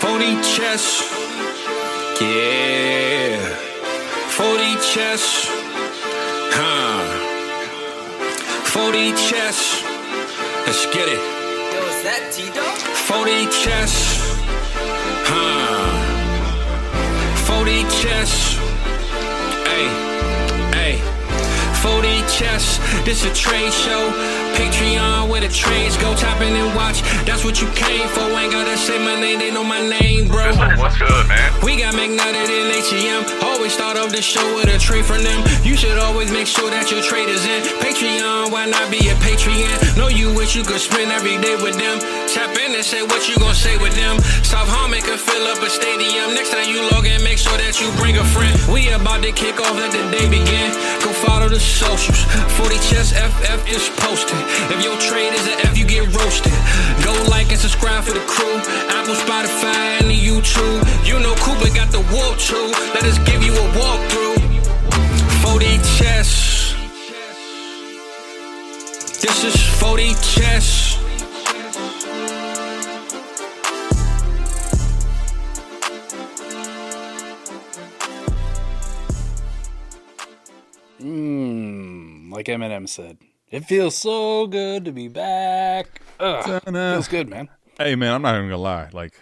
4D chess. Yeah. 4D chess. Huh. 4D chess. Let's get it. Yo, is that T-Dog? 4D chess. Huh. 4D chess. Hey. Hey. 4D chess. This a trade show. Patreon where the trades go. Tap in and watch. That's what you came for. Ain't gotta say my name. They know my name, bro. What's good, man? We got McNutted in ATM. Always start off the show with a trade from them. You should always make sure that your trade is in. Patreon, why not be a Patreon? Know you wish you could spend every day with them. Tap in and say what you gonna say with them. South Harmon can fill up a stadium. Next time you log in, make sure that you bring a friend. We about to kick off, let the day begin. Go follow the socials. 4D Chess FF is posted. If your trade is an F, you get roasted. Go like and subscribe for the crew. Apple, Spotify, and the YouTube. You know Cooper got the warp too. Let us give you a walkthrough. 4D Chess. This is 4D Chess. Like Eminem said, it feels so good to be back. Ugh, feels good, man. Hey, man, I'm not even gonna lie. Like,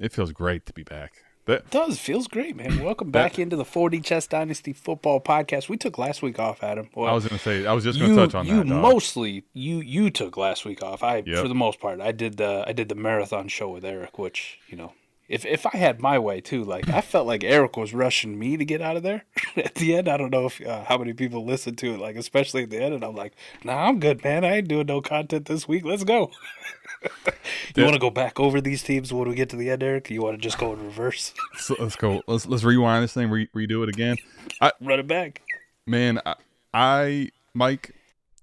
it feels great to be back. But It does feels great, man. Welcome back into the 4D Chess Dynasty Football Podcast. We took last week off, Adam. Well, I was gonna say, I was just gonna you, touch on you that. dog. mostly you you took last week off. I Yep. for the most part I did the I did the marathon show with Eric, which you know if if I had my way too, like I felt like Eric was rushing me to get out of there at the end. I don't know if uh, how many people listened to it, like especially at the end, and I'm like, Nah, I'm good, man. I ain't doing no content this week. Let's go. you want to go back over these teams when we get to the end, Eric? You want to just go in reverse, So let's go. Let's let's rewind this thing. Re- redo it again. I, run it back? Man, I, I Mike,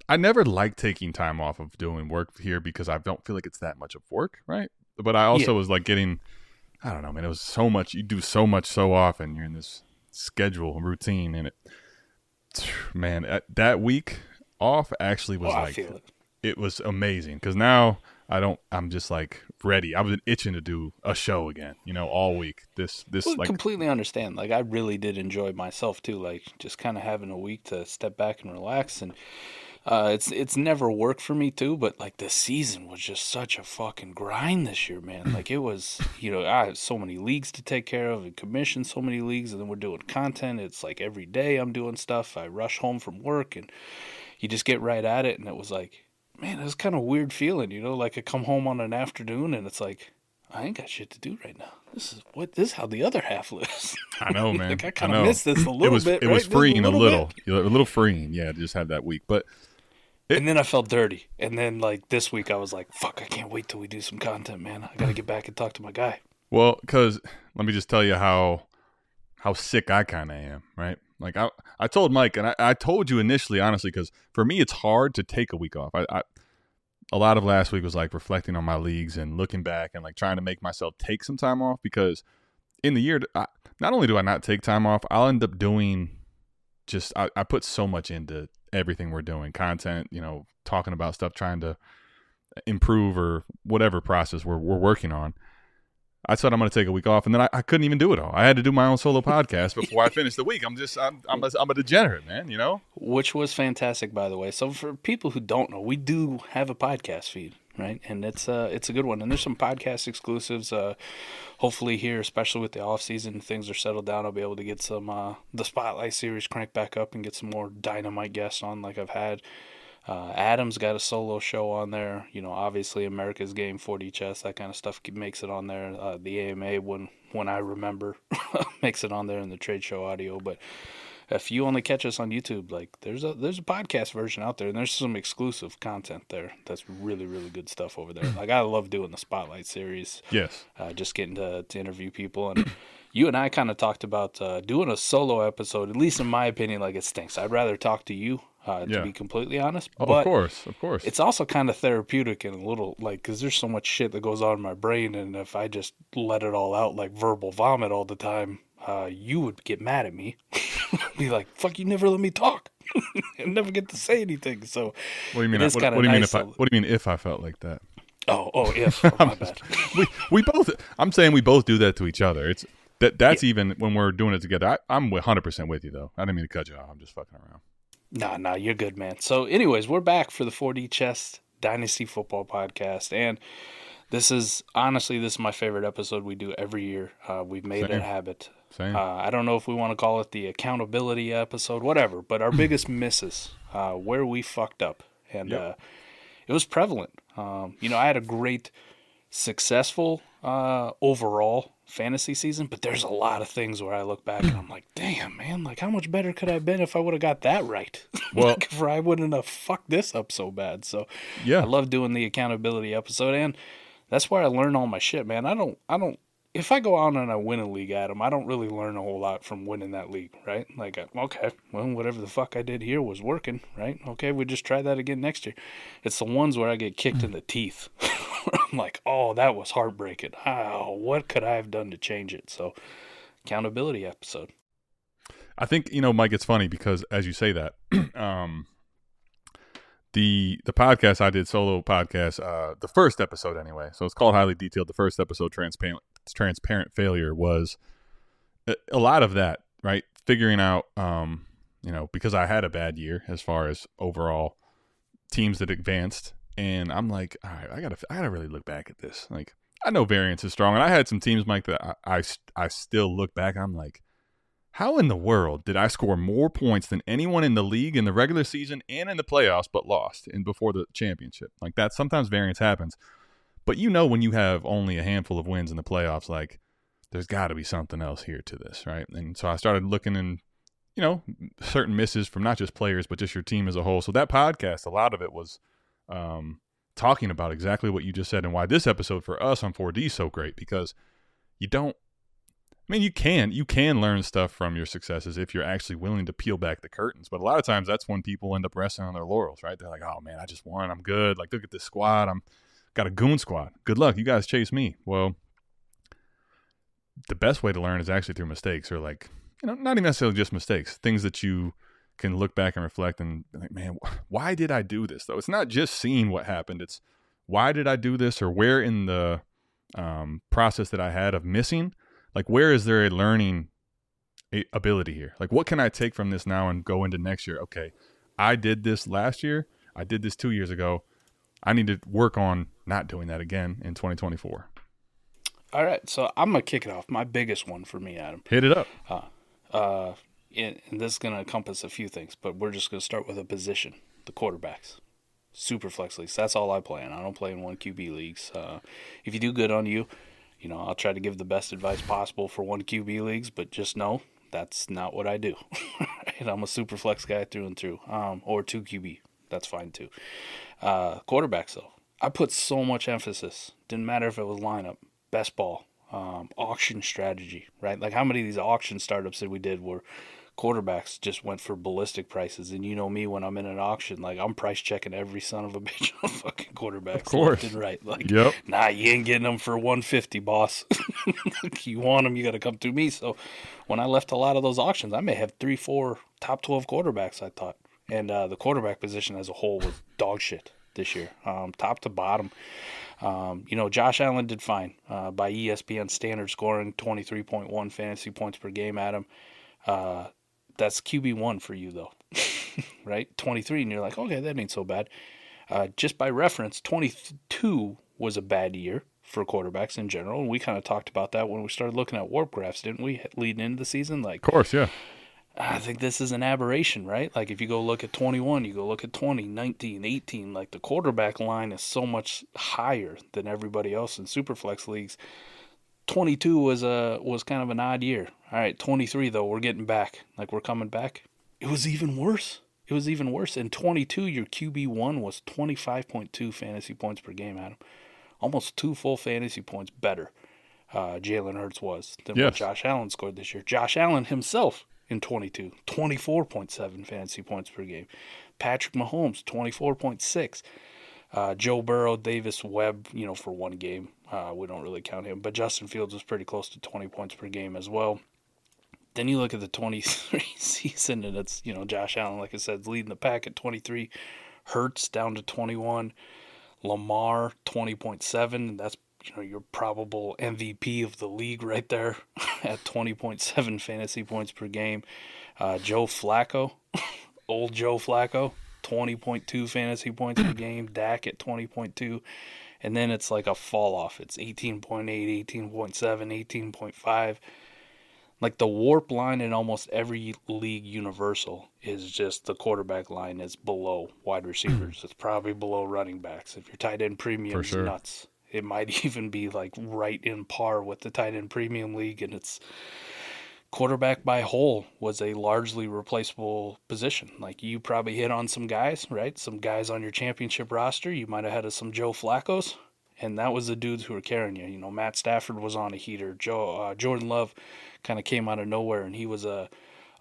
I never like taking time off of doing work here because I don't feel like it's that much of work, right? But I also Yeah. was like getting, I don't know, man. It was so much. You do so much so often. You're in this schedule routine, and it, man, that- week off actually was Oh, like it. it was amazing because now I don't. I'm just like ready. I was itching to do a show again. You know, all week. This this Well, like completely understand. Like I really did enjoy myself too. Like just kind of having a week to step back and relax. And uh, it's it's never worked for me too. But like the season was just such a fucking grind this year, man. Like it was, you know, I have so many leagues to take care of and commission so many leagues, and then we're doing content. It's like every day I'm doing stuff. I rush home from work and you just get right at it. And it was like, man, it was kind of weird feeling, you know. Like I come home on an afternoon and it's like. I ain't got shit to do right now. This is what this is how the other half lives. I know, man. like I kind of missed this a little it was, bit. It was right? Just freeing a little, bit. a little freeing. Yeah, to just have that week. But And then I felt dirty. And then like this week, I was like, "Fuck! I can't wait till we do some content, man. I gotta get back and talk to my guy." well, because let me just tell you how how sick I kind of am. Right? Like I I told Mike, and I, I told you initially, honestly, because for me it's hard to take a week off. I, I a lot of last week was like reflecting on my leagues and looking back and like trying to make myself take some time off because in the year, I, not only do I not take time off, I'll end up doing just I, I put so much into everything we're doing, content, you know, talking about stuff, trying to improve or whatever process we're we're working on. I said I'm going to take a week off, and then I, I couldn't even do it all. I had to do my own solo podcast before I finished the week. I'm just I'm I'm a, I'm a degenerate, man. You know. Which was fantastic, by the way. So for people who don't know, we do have a podcast feed, right? And it's uh it's a good one. And there's some podcast exclusives. Uh, hopefully here, especially with the off season, things are settled down. I'll be able to get some uh the spotlight series cranked back up and get some more dynamite guests on, like I've had. Uh, Adam's got a solo show on there. You know, obviously America's Game 4D Chess, that kind of stuff makes it on there. Uh, the AMA, when when I remember, makes it on there in the trade show audio. But if you only catch us on YouTube, like there's a there's a podcast version out there, and there's some exclusive content there. That's really really good stuff over there. Like I love doing the spotlight series Yes. uh, just getting to, to interview people. And you and I kind of talked about uh, doing a solo episode, at least in my opinion, like it stinks. I'd rather talk to you, uh, to Yeah. be completely honest. Oh, but of course, of course. it's also kind of therapeutic and a little like, because there's so much shit that goes on in my brain. And if I just let it all out like verbal vomit all the time, uh, you would get mad at me. be like, fuck, you never let me talk. and never get to say anything. So what do you mean? I- What, what do you mean if I? What do you mean if I felt like that? Oh, oh, if. Oh, my bad. we we both. I'm saying we both do that to each other. It's that that's even when we're doing it together. I, I'm 100 percent with you though. I didn't mean to cut you off. I'm just fucking around. Nah, nah, you're good, man. So, anyways, we're back for the 4D Chess Dynasty Football Podcast, and this is honestly this is my favorite episode we do every year. Uh, we've made it a habit. Same. Uh, I don't know if we want to call it the accountability episode, whatever, but our biggest misses, uh, where we fucked up, and Yep. uh, it was prevalent. Um, you know, I had a great, successful uh, overall fantasy season, but there's a lot of things where I look back and I'm like, damn, man, like how much better could I have been if I would have got that right? Well- like, if I wouldn't have fucked this up so bad. So yeah. I love doing the accountability episode, and that's where I learn all my shit, man. I don't, I don't. If I go out and I win a league, Adam, I don't really learn a whole lot from winning that league, right? Like, uh, okay, well, whatever the fuck I did here was working, right? Okay, we just try that again next year. It's the ones where I get kicked in the teeth. I'm like, oh, that was heartbreaking. Oh, what could I have done to change it? So, accountability episode. I think you know, Mike. It's funny because as you say that, um, the the podcast I did solo podcast, uh, the first episode anyway. So it's called highly detailed. The first episode, transparent transparent failure, was a, lot of that, right? Figuring out, um, you know, because I had a bad year as far as overall teams that advanced, and I'm like, all right, I gotta I gotta really look back at this. Like, I know variance is strong, and I had some teams, Mike, that I I, I still look back. I'm like how in the world did I score more points than anyone in the league in the regular season and in the playoffs, but lost and before the championship? Like that, sometimes variance happens. But you know, when you have only a handful of wins in the playoffs, like there's got to be something else here to this, right? And so I started looking in, you know, certain misses from not just players, but just your team as a whole. So that podcast, a lot of it was um, talking about exactly what you just said and why this episode for us on 4D is so great because you don't I mean, you can you can learn stuff from your successes if you're actually willing to peel back the curtains. But a lot of times, that's when people end up resting on their laurels, right? They're like, "Oh man, I just won. I'm good. Like, look at this squad. I'm got a goon squad. Good luck. You guys chase me." Well, the best way to learn is actually through mistakes, or like you know, not even necessarily just mistakes, things that you can look back and reflect and like, "Man, why did I do this?" Though it's not just seeing what happened; it's why did I do this, or where in the um, process that I had of missing like where is there a learning ability here like what can i take from this now and go into next year okay i did this last year i did this two years ago i need to work on not doing that again in 2024 All right, so I'm gonna kick it off. My biggest one for me, Adam. hit it up uh, and, and this is going to encompass a few things, but we're just going to start with a position: the quarterbacks, super flex leagues. That's all I play in. I don't play in one QB leagues. Uh, if you do good on you, you know I'll try to give the best advice possible for one QB leagues, but just know that's not what I do. right? I'm a super flex guy through and through, um, or two QB. That's fine too. Uh, quarterbacks though, I put so much emphasis. Didn't matter if it was lineup, best ball, um, auction strategy, right? Like how many of these auction startups that we did were quarterbacks just went for ballistic prices. And you know me when I'm in an auction, like I'm price checking every son of a bitch on fucking quarterbacks Of course. left and right. Like, Yep. nah, you ain't getting them for 150, boss. you want them, you got to come through me. So when I left a lot of those auctions, I may have three, four top 12 quarterbacks. I thought, and uh, the quarterback position as a whole was dog shit this year, um, top to bottom. Um, you know, Josh Allen did fine uh, by ESPN standard scoring, 23.1 fantasy points per game. Adam, uh, that's QB one for you though, right? 23, and you're like, okay, that ain't so bad. Uh, just by reference, 22 was a bad year for quarterbacks in general, and we kind of talked about that when we started looking at warp graphs, didn't we? Leading into the season, like of course yeah I think this is an aberration, right? Like if you go look at 21, you go look at 20, 19, 18, like the quarterback line is so much higher than everybody else in superflex leagues. 22 was a was kind of an odd year. All right, 23 though, we're getting back. Like we're coming back. It was even worse. It was even worse. In 22, your QB1 was 25.2 fantasy points per game, Adam. Almost two full fantasy points better. Uh, Jalen Hurts was than what Josh Allen scored this year. Josh Allen himself in 22, 24.7 fantasy points per game. Patrick Mahomes, 24.6. Uh, Joe Burrow, Davis Webb, you know, for one game. Uh, we don't really count him. But Justin Fields was pretty close to 20 points per game as well. Then you look at the 23 season, and it's, you know, Josh Allen, like I said, leading the pack at 23. Hurts down to 21. Lamar 20.7. That's you know your probable MVP of the league right there at 20.7 fantasy points per game. Uh, Joe Flacco, old Joe Flacco, 20.2 fantasy points per game. Dak at 20.2. And then it's like a fall off. It's 18.8, 18.7, 18.5. Like the warp line in almost every league universal is just the quarterback line is below wide receivers. it's probably below running backs. If your tight end premium is sure. nuts, it might even be like right in par with the tight end premium league. And it's quarterback by hole was a largely replaceable position. Like you probably hit on some guys, right? Some guys on your championship roster. You might have had some Joe Flacco's, and that was the dudes who were carrying you. You know, Matt Stafford was on a heater. Joe uh, Jordan Love kind of came out of nowhere, and he was a,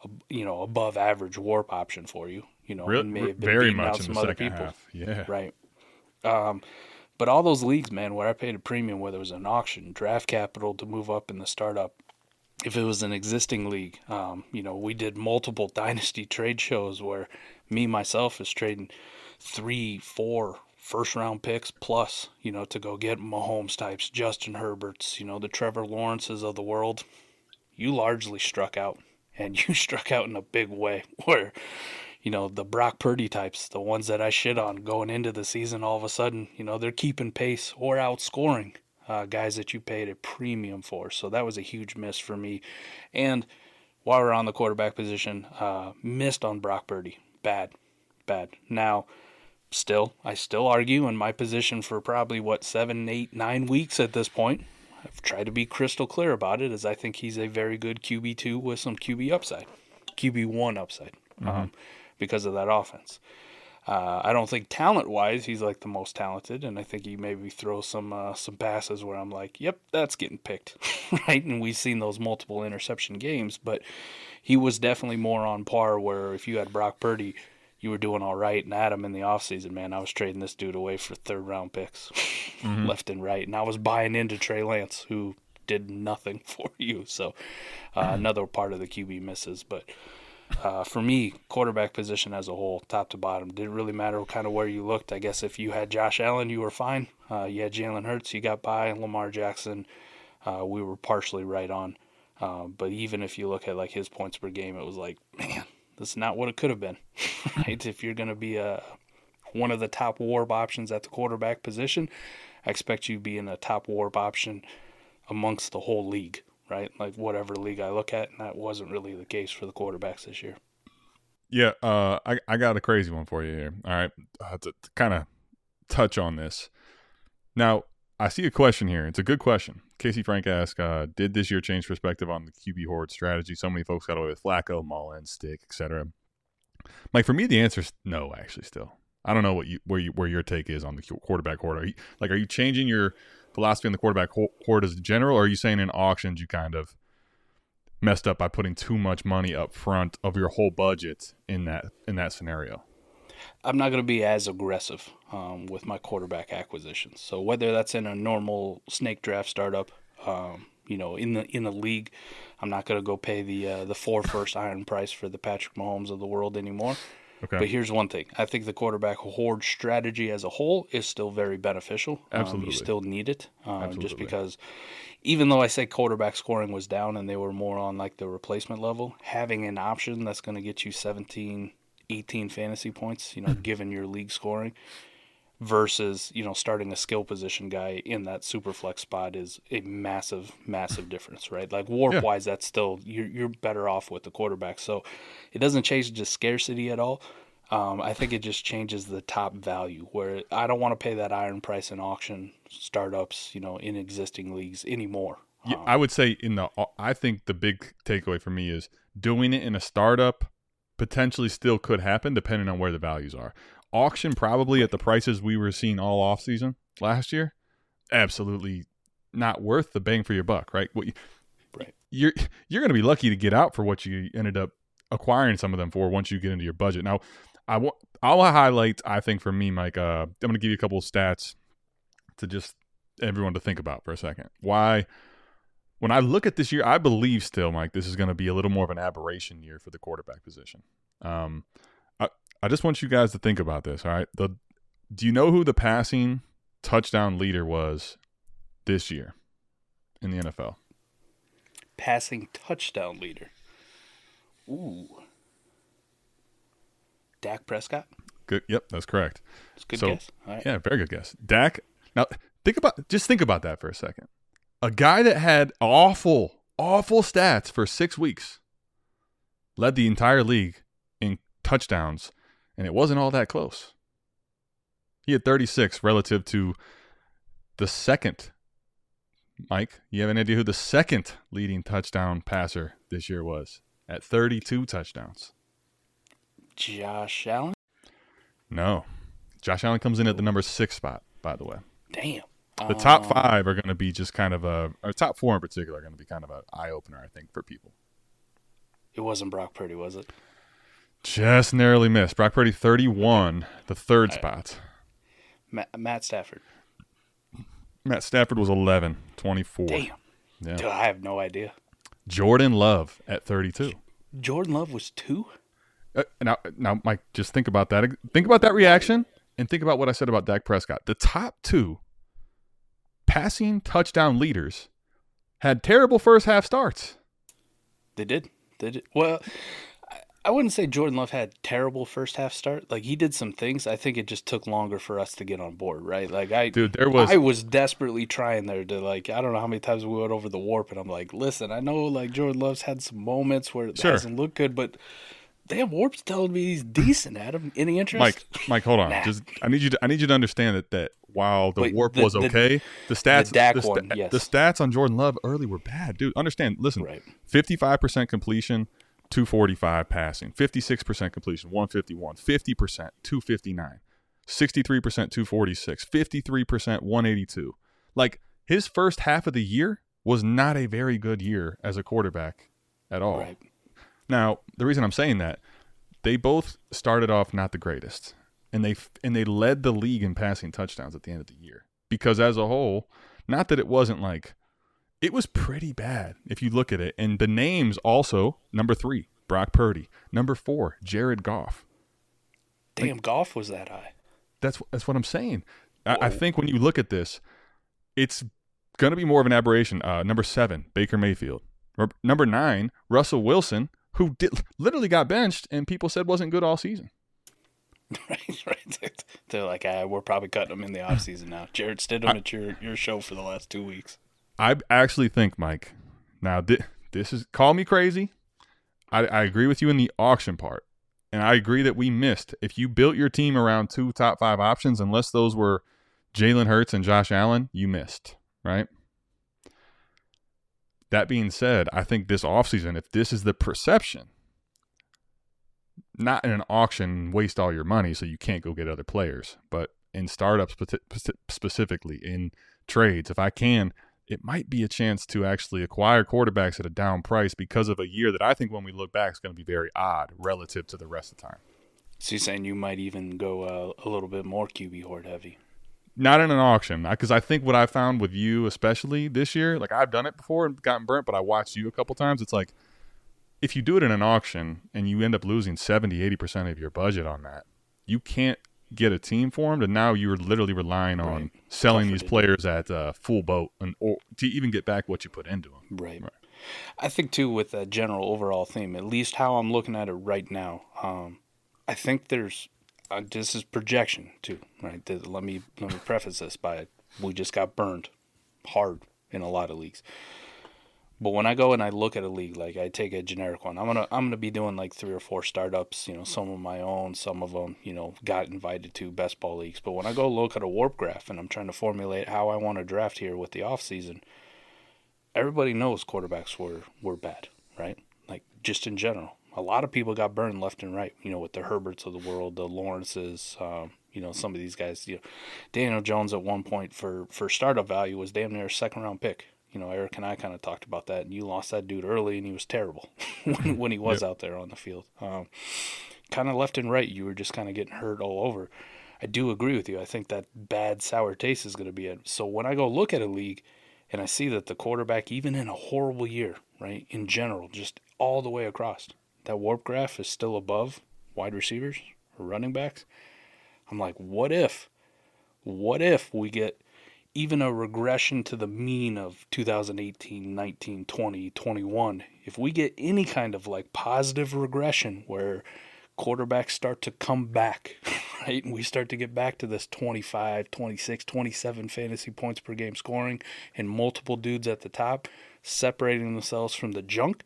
a, you know above average warp option for you. You know, Real, and may have been very much out in some the other second people. half. Yeah. Right. Um, but all those leagues, man, where I paid a premium, whether it was an auction, draft capital to move up in the startup, if it was an existing league, um, you know, we did multiple dynasty trade shows where me myself is trading three, four first round picks plus, you know, to go get Mahomes types, Justin Herberts, you know, the Trevor Lawrences of the world. You largely struck out, and you struck out in a big way. Where, you know, the Brock Purdy types, the ones that I shit on going into the season, all of a sudden, you know, they're keeping pace or outscoring uh, guys that you paid a premium for. So that was a huge miss for me. And while we're on the quarterback position, uh, missed on Brock Purdy. Bad, bad. Now, still, I still argue in my position for probably what seven, eight, nine weeks at this point. I've tried to be crystal clear about it, as I think he's a very good QB two with some QB upside, QB one upside, um, because of that offense. Uh, I don't think talent wise he's like the most talented, and I think he maybe throws some uh, some passes where I'm like, yep, that's getting picked, right? And we've seen those multiple interception games, but he was definitely more on par. Where if you had Brock Purdy, you were doing all right, and Adam in the offseason, man, I was trading this dude away for third round picks, left and right, and I was buying into Trey Lance, who did nothing for you. So uh, another part of the QB misses, but uh, for me, quarterback position as a whole, top to bottom, didn't really matter kind of where you looked. I guess if you had Josh Allen, you were fine. Uh, you had Jalen Hurts, you got by. Lamar Jackson, uh, we were partially right on. Uh, but even if you look at like his points per game, it was like, man, this is not what it could have been. right? If you're going to be a one of the top warp options at the quarterback position, I expect you to be in a top warp option amongst the whole league right? Like whatever league I look at, and that wasn't really the case for the quarterbacks this year. Yeah, uh, I I got a crazy one for you here. All right, uh, to, to kind of touch on this. Now, I see a question here. It's a good question. Casey Frank asked, uh, "Did this year change perspective on the QB horde strategy? So many folks got away with Flacco, Mullen, Stick, etc." Like for me, the answer is no. Actually, still, I don't know what you where you where your take is on the quarterback horde. Are you, like, are you changing your philosophy on the quarterback horde as general, or are you saying in auctions you kind of messed up by putting too much money up front of your whole budget in that in that scenario? I'm not going to be as aggressive um, with my quarterback acquisitions. So whether that's in a normal snake draft startup, um, you know, in the in the league, I'm not going to go pay the uh, the four first iron price for the Patrick Mahomes of the world anymore. Okay. But here's one thing: I think the quarterback horde strategy as a whole is still very beneficial. Um, Absolutely. you still need it, um, just because. Even though I say quarterback scoring was down and they were more on like the replacement level, having an option that's going to get you 17, 18 fantasy points, you know, given your league scoring, versus you know starting a skill position guy in that super flex spot is a massive massive difference right like warp Yeah. wise that's still you're, you're better off with the quarterback so it doesn't change the scarcity at all um, i think it just changes the top value where i don't want to pay that iron price in auction startups you know in existing leagues anymore Yeah, Um, I would say in the I think the big takeaway for me is doing it in a startup potentially still could happen depending on where the values are. Auction probably at the prices we were seeing all off season last year, absolutely not worth the bang for your buck, right? What you, Right. You're you're going to be lucky to get out for what you ended up acquiring some of them for once you get into your budget. Now, I wa- I'll highlight I think for me, Mike. Uh, I'm going to give you a couple of stats to just everyone to think about for a second. Why? when I look at this year, I believe still, Mike, this is going to be a little more of an aberration year for the quarterback position. Um, I, just want you guys to think about this. All right, the do you know who the passing touchdown leader was this year in the NFL? Passing touchdown leader. Ooh. Dak Prescott. Good. Yep, that's correct. A good So, guess. Right. Yeah, very good guess. Dak. Now think about just think about that for a second. A guy that had awful, awful stats for six weeks led the entire league in touchdowns, and it wasn't all that close. He had 36 relative to the second. Mike, you have an idea who the second leading touchdown passer this year was at 32 touchdowns? Josh Allen. No. Josh Allen comes in at the number six spot, by the way. Damn. The top Um, five are going to be just kind of a, or top four in particular are going to be kind of an eye opener, I think, for people. It wasn't Brock Purdy, was it? Just narrowly missed. Brock Purdy, 31, the third spot. Matt, Matt Stafford. Matt Stafford was 11, 24. Damn. Yeah. Dude, I have no idea. Jordan Love at 32. Jordan Love was two. Uh, now, now, Mike, just think about that. Think about that reaction and think about what I said about Dak Prescott. The top two passing touchdown leaders had terrible first half starts. They did. They did. Well, I- wouldn't say Jordan Love had terrible first half start. Like he did some things. I think it just took longer for us to get on board, right? Like I, Dude, there was I was desperately trying there to like. I don't know how many times we went over the warp, and I'm like, listen, I know like Jordan Love's had some moments where it Sure. hasn't looked good, but damn, warp's telling me he's decent. Adam, any interest? Mike, Mike, hold on. Nah. Just I need you to I need you to understand that that while the Wait, warp the- was the- okay, the stats the, sta- one, yes. the stats on Jordan Love early were bad, dude. Understand? Listen, Right. fifty five percent completion, two forty five passing, fifty six percent completion, one fifty one, 50 percent, two fifty nine, 63 percent, two forty six, 53 percent, one eighty two. Like his first half of the year was not a very good year as a quarterback at all. right? Now, the reason I'm saying that, they both started off not the greatest, and they and they led the league in passing touchdowns at the end of the year. Because as a whole, not that it wasn't like it was pretty bad if you look at it. And the names also number three, Brock Purdy, number four, Jared Goff. Damn, Goff was that high. That's that's what I'm saying. I, I think when you look at this, it's going to be more of an aberration. Uh, number seven, Baker Mayfield. Ru- Number nine, Russell Wilson, who did, literally got benched and people said wasn't good all season. right, right. They're like, ah, we're probably cutting him in the off season now. Jarrett Stidham at your your show for the last two weeks. I actually think, Mike. Now thi- this is call me crazy. I, I agree with you in the auction part, and I agree that we missed. If you built your team around two top five options, unless those were Jalen Hurts and Josh Allen, you missed. Right. That being said, I think this offseason, if this is the perception, not in an auction, waste all your money so you can't go get other players, but in startups speci- specifically, in trades, if I can, it might be a chance to actually acquire quarterbacks at a down price because of a year that I think when we look back is going to be very odd relative to the rest of the time. So you're saying you might even go uh, a little bit more QB horde heavy? Not in an auction, because I think what I found with you, especially this year, like I've done it before and gotten burnt, but I watched you a couple times. It's like if you do it in an auction and you end up losing 70, 80% of your budget on that, you can't get a team formed, and now you're literally relying on Right. selling Tougher these players at uh, full boat and or to even get back what you put into them. Right. Right. I think too with that general overall theme, at least how I'm looking at it right now. Um, I think there's uh, this is projection too, right? Th- Let me let me preface this by we just got burned hard in a lot of leagues. But when I go and I look at a league, like I take a generic one, I'm gonna I'm gonna be doing like three or four startups. You know, some of my own, some of them, you know, got invited to best ball leagues. But when I go look at a warp graph and I'm trying to formulate how I want to draft here with the off season, everybody knows quarterbacks were were bad, right? Like just in general, a lot of people got burned left and right. You know, with the Herberts of the world, the Lawrences, um, you know, some of these guys. You know, Daniel Jones at one point for for startup value was damn near a second round pick. You know, Eric and I kind of talked about that, and you lost that dude early, and he was terrible when, when he was out there on the field. Um, kind of left and right, you were just kind of getting hurt all over. I do agree with you. I think that bad sour taste is going to be it. So when I go look at a league and I see that the quarterback, even in a horrible year, right, in general, just all the way across, that warp graph is still above wide receivers or running backs. I'm like, what if? what if we get even a regression to the mean of 2018, 19, 20, 21? If we get any kind of like positive regression where quarterbacks start to come back, right? And we start to get back to this 25, 26, 27 fantasy points per game scoring and multiple dudes at the top separating themselves from the junk.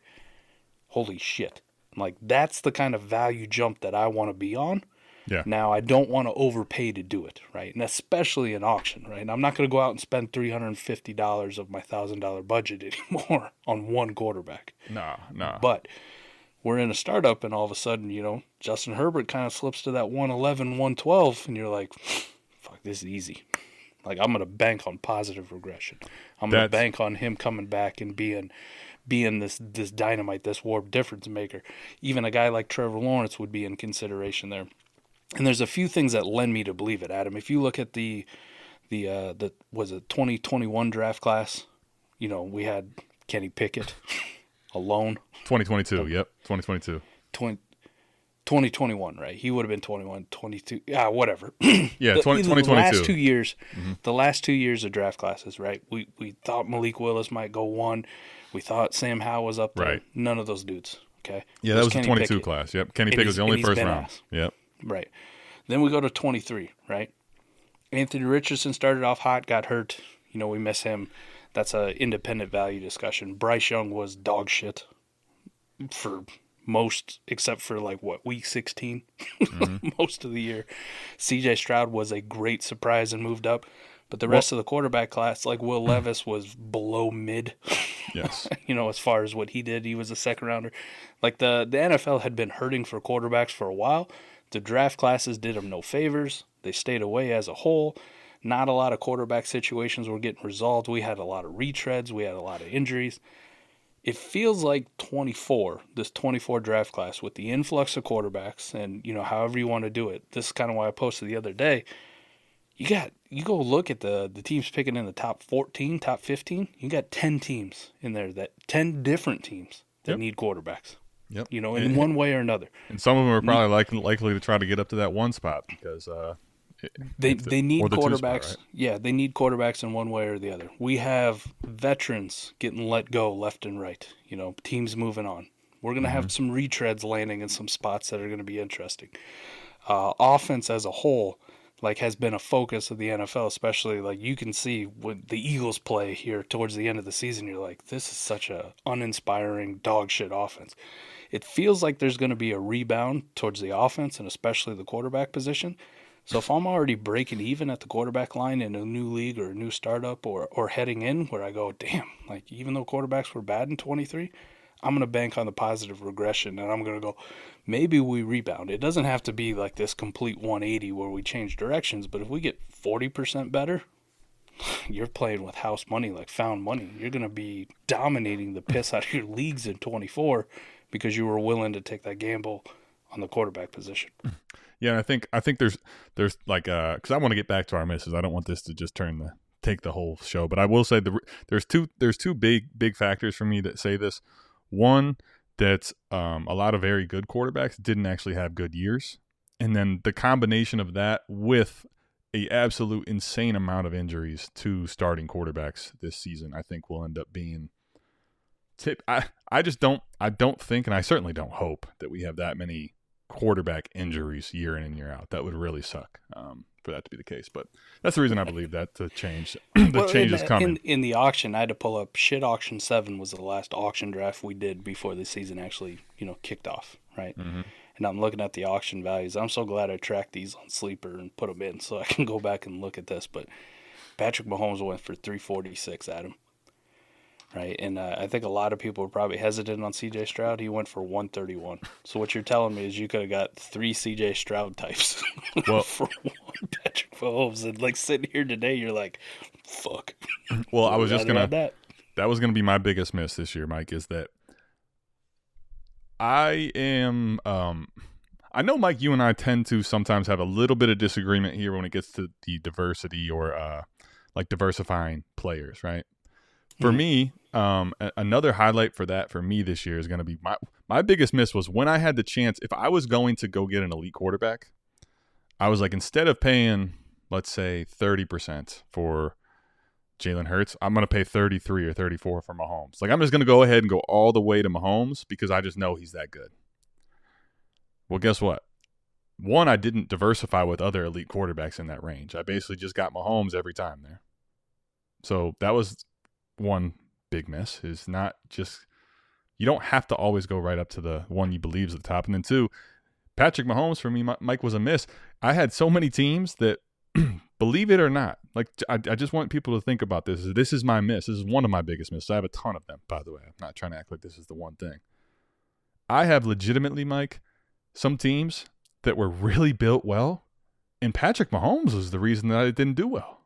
Holy shit. Like that's the kind of value jump that I want to be on. Yeah. Now I don't want to overpay to do it, right? And especially in auction, right? I'm not going to go out and spend $350 of my $1000 budget anymore on one quarterback. Nah, nah. But we're in a startup and all of a sudden, you know, Justin Herbert kind of slips to that 111, 112 and you're like, fuck, this is easy. Like I'm going to bank on positive regression. I'm going to bank on him coming back and being being this this dynamite, this warp difference maker. Even a guy like Trevor Lawrence would be in consideration there. And there's a few things that lend me to believe it, Adam. If you look at the the uh the was it 2021 draft class, you know, we had Kenny Pickett alone 2022. Yep. 2022. 20, 2021, right? He would have been 21, 22, ah, whatever. Yeah. The- 20, either The last two years, the last two years of draft classes, right? We we thought Malik Willis might go one. We thought Sam Howell was up there. Right. None of those dudes. Okay. Yeah, that was the 22 Pickett. class. Yep. Kenny Pickett was the only first round. ass. Yep. Right. Then we go to 23, right? Anthony Richardson started off hot, got hurt. You know, we miss him. That's a independent value discussion. Bryce Young was dog shit for most, except for like what week 16, mm-hmm. most of the year. C.J. Stroud was a great surprise and moved up, but the rest of the quarterback class, like Will Levis, was below mid Yes. you know, as far as what he did, he was a second rounder. Like the the NFL had been hurting for quarterbacks for a while. The draft classes did them no favors. They stayed away as a whole. Not a lot of quarterback situations were getting resolved. We had a lot of retreads. We had a lot of injuries. It feels like 24, this 24 draft class with the influx of quarterbacks and, you know, however you want to do it. This is kind of why I posted the other day you got you go look at the the teams picking in the top 14 top 15 you got 10 teams in there that 10 different teams that Yep. need quarterbacks Yep. you know in And- one way or another And some of them are probably likely likely to try to get up to that one spot because uh, they the- they need quarterbacks spot, right? yeah they need quarterbacks in one way or the other we have veterans getting let go left and right you know teams moving on we're going to Mm-hmm. have some retreads landing in some spots that are going to be interesting uh, offense as a whole like has been a focus of the NFL, especially like you can see when the Eagles play here towards the end of the season, you're like, this is such a uninspiring dog shit offense. It feels like there's going to be a rebound towards the offense and especially the quarterback position. So if I'm already breaking even at the quarterback line in a new league or a new startup or or heading in where I go, damn, like even though quarterbacks were bad in 23, I'm going to bank on the positive regression and I'm going to go, maybe we rebound. It doesn't have to be like this complete 180 where we change directions, but if we get 40% better, you're playing with house money like found money. You're going to be dominating the piss out of your leagues in 24 because you were willing to take that gamble on the quarterback position. yeah, I think I think there's there's like uh because I want to get back to our misses. I don't want this to just turn the take the whole show, but I will say the there's two there's two big big factors for me that say this. One that um, a lot of very good quarterbacks didn't actually have good years, and then the combination of that with a absolute insane amount of injuries to starting quarterbacks this season, I think will end up being tip. I I just don't I don't think, and I certainly don't hope that we have that many quarterback injuries year in and year out. That would really suck um, for that to be the case. But that's the reason I believe that the change the Well, change in, is coming. In, in the auction, I had to pull up shit auction seven was the last auction draft we did before the season actually, you know, kicked off, right? Mm-hmm. And I'm looking at the auction values. I'm so glad I tracked these on Sleeper and put them in so I can go back and look at this. But Patrick Mahomes went for 346, Adam. Right, and uh, I think a lot of people were probably hesitant on C.J. Stroud. He went for 131. So what you're telling me is you could have got three C.J. Stroud types Well- for one Patrick Mahomes. And like sitting here today, you're like, fuck. well, I was just gonna that. that was gonna be my biggest miss this year, Mike. Is that I am um I know Mike you and I tend to sometimes have a little bit of disagreement here when it gets to the diversity or uh like diversifying players, right? For Mhm. me, um a- another highlight for that for me this year is going to be my my biggest miss was when I had the chance if I was going to go get an elite quarterback, I was like instead of paying let's say 30% for Jalen Hurts, I'm going to pay 33 or 34 for Mahomes. Like, I'm just going to go ahead and go all the way to Mahomes because I just know he's that good. Well, guess what? One, I didn't diversify with other elite quarterbacks in that range. I basically just got Mahomes every time there. So that was one big miss, is not just, you don't have to always go right up to the one you believe is at the top. And then two, Patrick Mahomes for me, Mike was a miss. I had so many teams that believe it or not, like I, I, just want people to think about this. This is my miss. This is one of my biggest misses. I have a ton of them, by the way. I'm not trying to act like this is the one thing. I have legitimately, Mike, some teams that were really built well, and Patrick Mahomes was the reason that it didn't do well.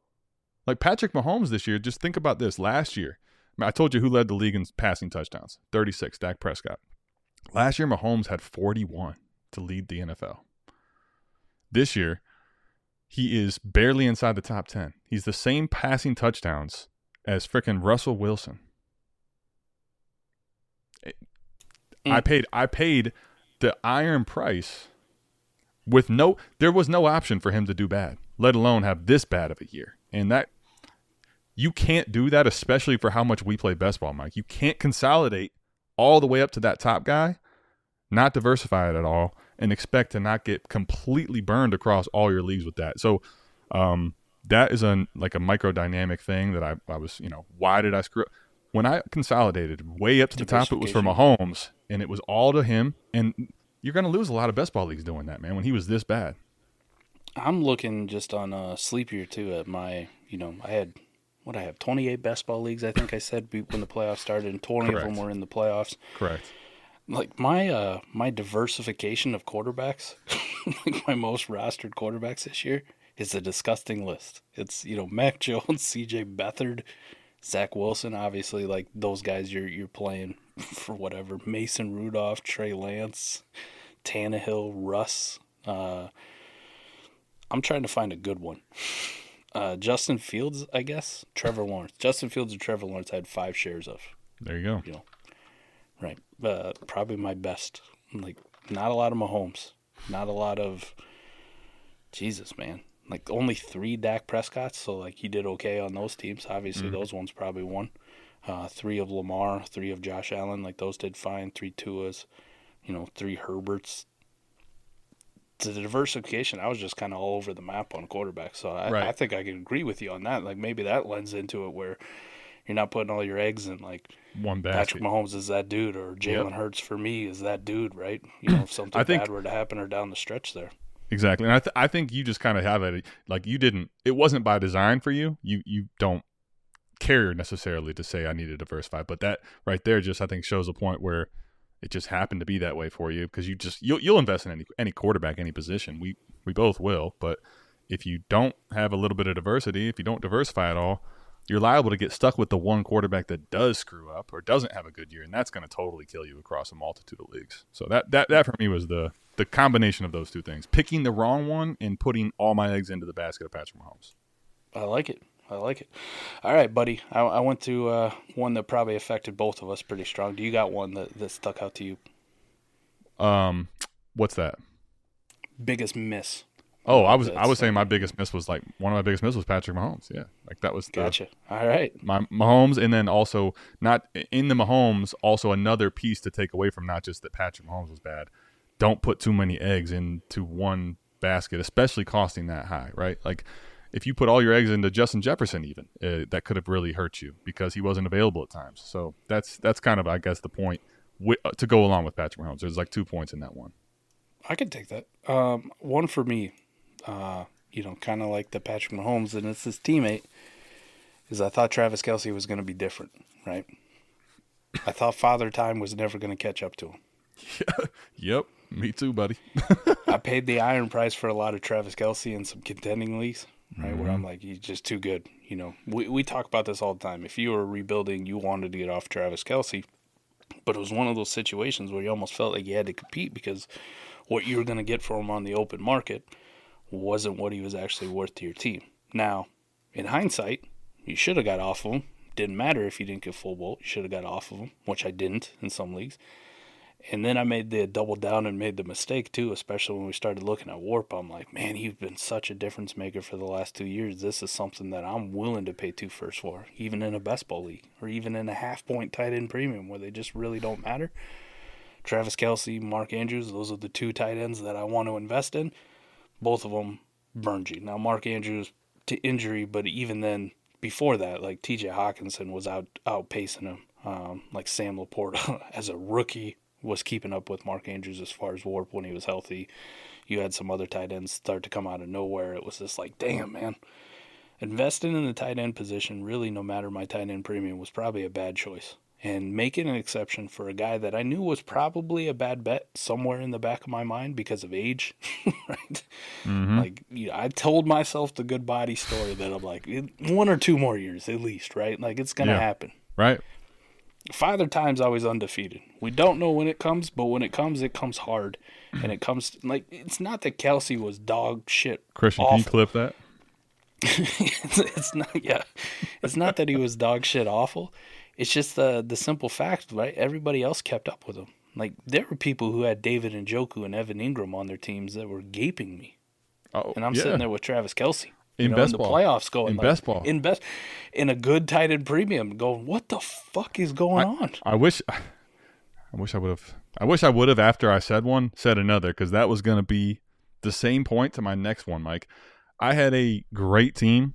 Like Patrick Mahomes this year, just think about this. Last year, I told you who led the league in passing touchdowns 36, Dak Prescott. Last year, Mahomes had 41 to lead the NFL. This year, he is barely inside the top 10. He's the same passing touchdowns as fricking Russell Wilson. Mm. I paid I paid the iron price with no there was no option for him to do bad, let alone have this bad of a year. And that you can't do that especially for how much we play best ball, Mike. You can't consolidate all the way up to that top guy, not diversify it at all and expect to not get completely burned across all your leagues with that. So um, that is a like a micro dynamic thing that I, I was, you know, why did I screw up? When I consolidated way up to the top, it was for Mahomes, and it was all to him. And you're going to lose a lot of best ball leagues doing that, man. When he was this bad, I'm looking just on uh, Sleeper too at my, you know, I had what I have 28 best ball leagues. I think I said when the playoffs started, and 20 Correct. of them were in the playoffs. Correct like my uh my diversification of quarterbacks, like my most rostered quarterbacks this year is a disgusting list. It's you know Mac Jones, C.J. Beathard, Zach Wilson, obviously like those guys you're you're playing for whatever. Mason Rudolph, Trey Lance, Tannehill, Russ. Uh, I'm trying to find a good one. Uh, Justin Fields, I guess. Trevor Lawrence. Justin Fields and Trevor Lawrence I had five shares of. There you go. You know, Right. Uh, probably my best. Like, not a lot of Mahomes. Not a lot of. Jesus, man. Like, only three Dak Prescotts. So, like, he did okay on those teams. Obviously, mm. those ones probably won. Uh, three of Lamar, three of Josh Allen. Like, those did fine. Three Tuas, you know, three Herberts. To the diversification, I was just kind of all over the map on quarterback. So, I, right. I think I can agree with you on that. Like, maybe that lends into it where you're not putting all your eggs in like one basket. Patrick Mahomes is that dude, or Jalen yep. Hurts for me is that dude, right? You know, if something think, bad were to happen or down the stretch there. Exactly, and I th- I think you just kind of have it like you didn't. It wasn't by design for you. You you don't care necessarily to say I need to diversify, but that right there just I think shows a point where it just happened to be that way for you because you just you'll you'll invest in any any quarterback, any position. We we both will, but if you don't have a little bit of diversity, if you don't diversify at all, you're liable to get stuck with the one quarterback that does screw up or doesn't have a good year, and that's going to totally kill you across a multitude of leagues. So that that that for me was the the combination of those two things: picking the wrong one and putting all my eggs into the basket of Patrick Mahomes. I like it. I like it. All right, buddy. I, I went to uh, one that probably affected both of us pretty strong. Do you got one that, that stuck out to you? Um, what's that? Biggest miss. Oh, I was I was saying my biggest miss was like one of my biggest misses was Patrick Mahomes. Yeah, like that was the, gotcha. All right, my Mahomes, and then also not in the Mahomes, also another piece to take away from not just that Patrick Mahomes was bad. Don't put too many eggs into one basket, especially costing that high, right? Like if you put all your eggs into Justin Jefferson, even uh, that could have really hurt you because he wasn't available at times. So that's that's kind of I guess the point w- uh, to go along with Patrick Mahomes. There's like two points in that one. I could take that. Um, one for me uh, you know, kind of like the Patrick Mahomes, and it's his teammate, is I thought Travis Kelce was going to be different, right? I thought Father Time was never going to catch up to him. Yeah. Yep. Me too, buddy. I paid the iron price for a lot of Travis Kelce in some contending leagues, right? Mm-hmm. Where I'm like, he's just too good. You know, we, we talk about this all the time. If you were rebuilding, you wanted to get off Travis Kelce, but it was one of those situations where you almost felt like you had to compete because what you were going to get for him on the open market – wasn't what he was actually worth to your team. Now, in hindsight, you should have got off of him. Didn't matter if you didn't get full bolt. You should have got off of him, which I didn't in some leagues. And then I made the double down and made the mistake too, especially when we started looking at Warp. I'm like, man, he's been such a difference maker for the last two years. This is something that I'm willing to pay two first for, even in a best ball league or even in a half point tight end premium where they just really don't matter. Travis Kelce, Mark Andrews, those are the two tight ends that I want to invest in. Both of them burned you. Now, Mark Andrews to injury, but even then, before that, like TJ Hockenson was out outpacing him. Um, like Sam Laporta as a rookie was keeping up with Mark Andrews as far as warp when he was healthy. You had some other tight ends start to come out of nowhere. It was just like, damn, man. Investing in the tight end position, really, no matter my tight end premium, was probably a bad choice. And making an exception for a guy that I knew was probably a bad bet somewhere in the back of my mind because of age, right? Mm-hmm. Like, you know, I told myself the good body story that I'm like, one or two more years at least, right? Like, it's going to Yeah. happen. Right. Father Time's always undefeated. We don't know when it comes, but when it comes, it comes hard. And it comes like it's not that Kelce was dog shit. Christian, can you clip that? it's, it's not yeah. It's not that he was dog shit awful. It's just the the simple fact, right? Everybody else kept up with him. Like there were people who had David Njoku and Evan Engram on their teams that were gaping me. Oh, And I'm yeah. sitting there with Travis Kelce. In you know, best in the ball. playoffs going In like, best ball. In best in a good tight end premium going, what the fuck is going on? I wish, I wish I would have. I wish I would have after I said one, said another, because that was going to be the same point to my next one, Mike. I had a great team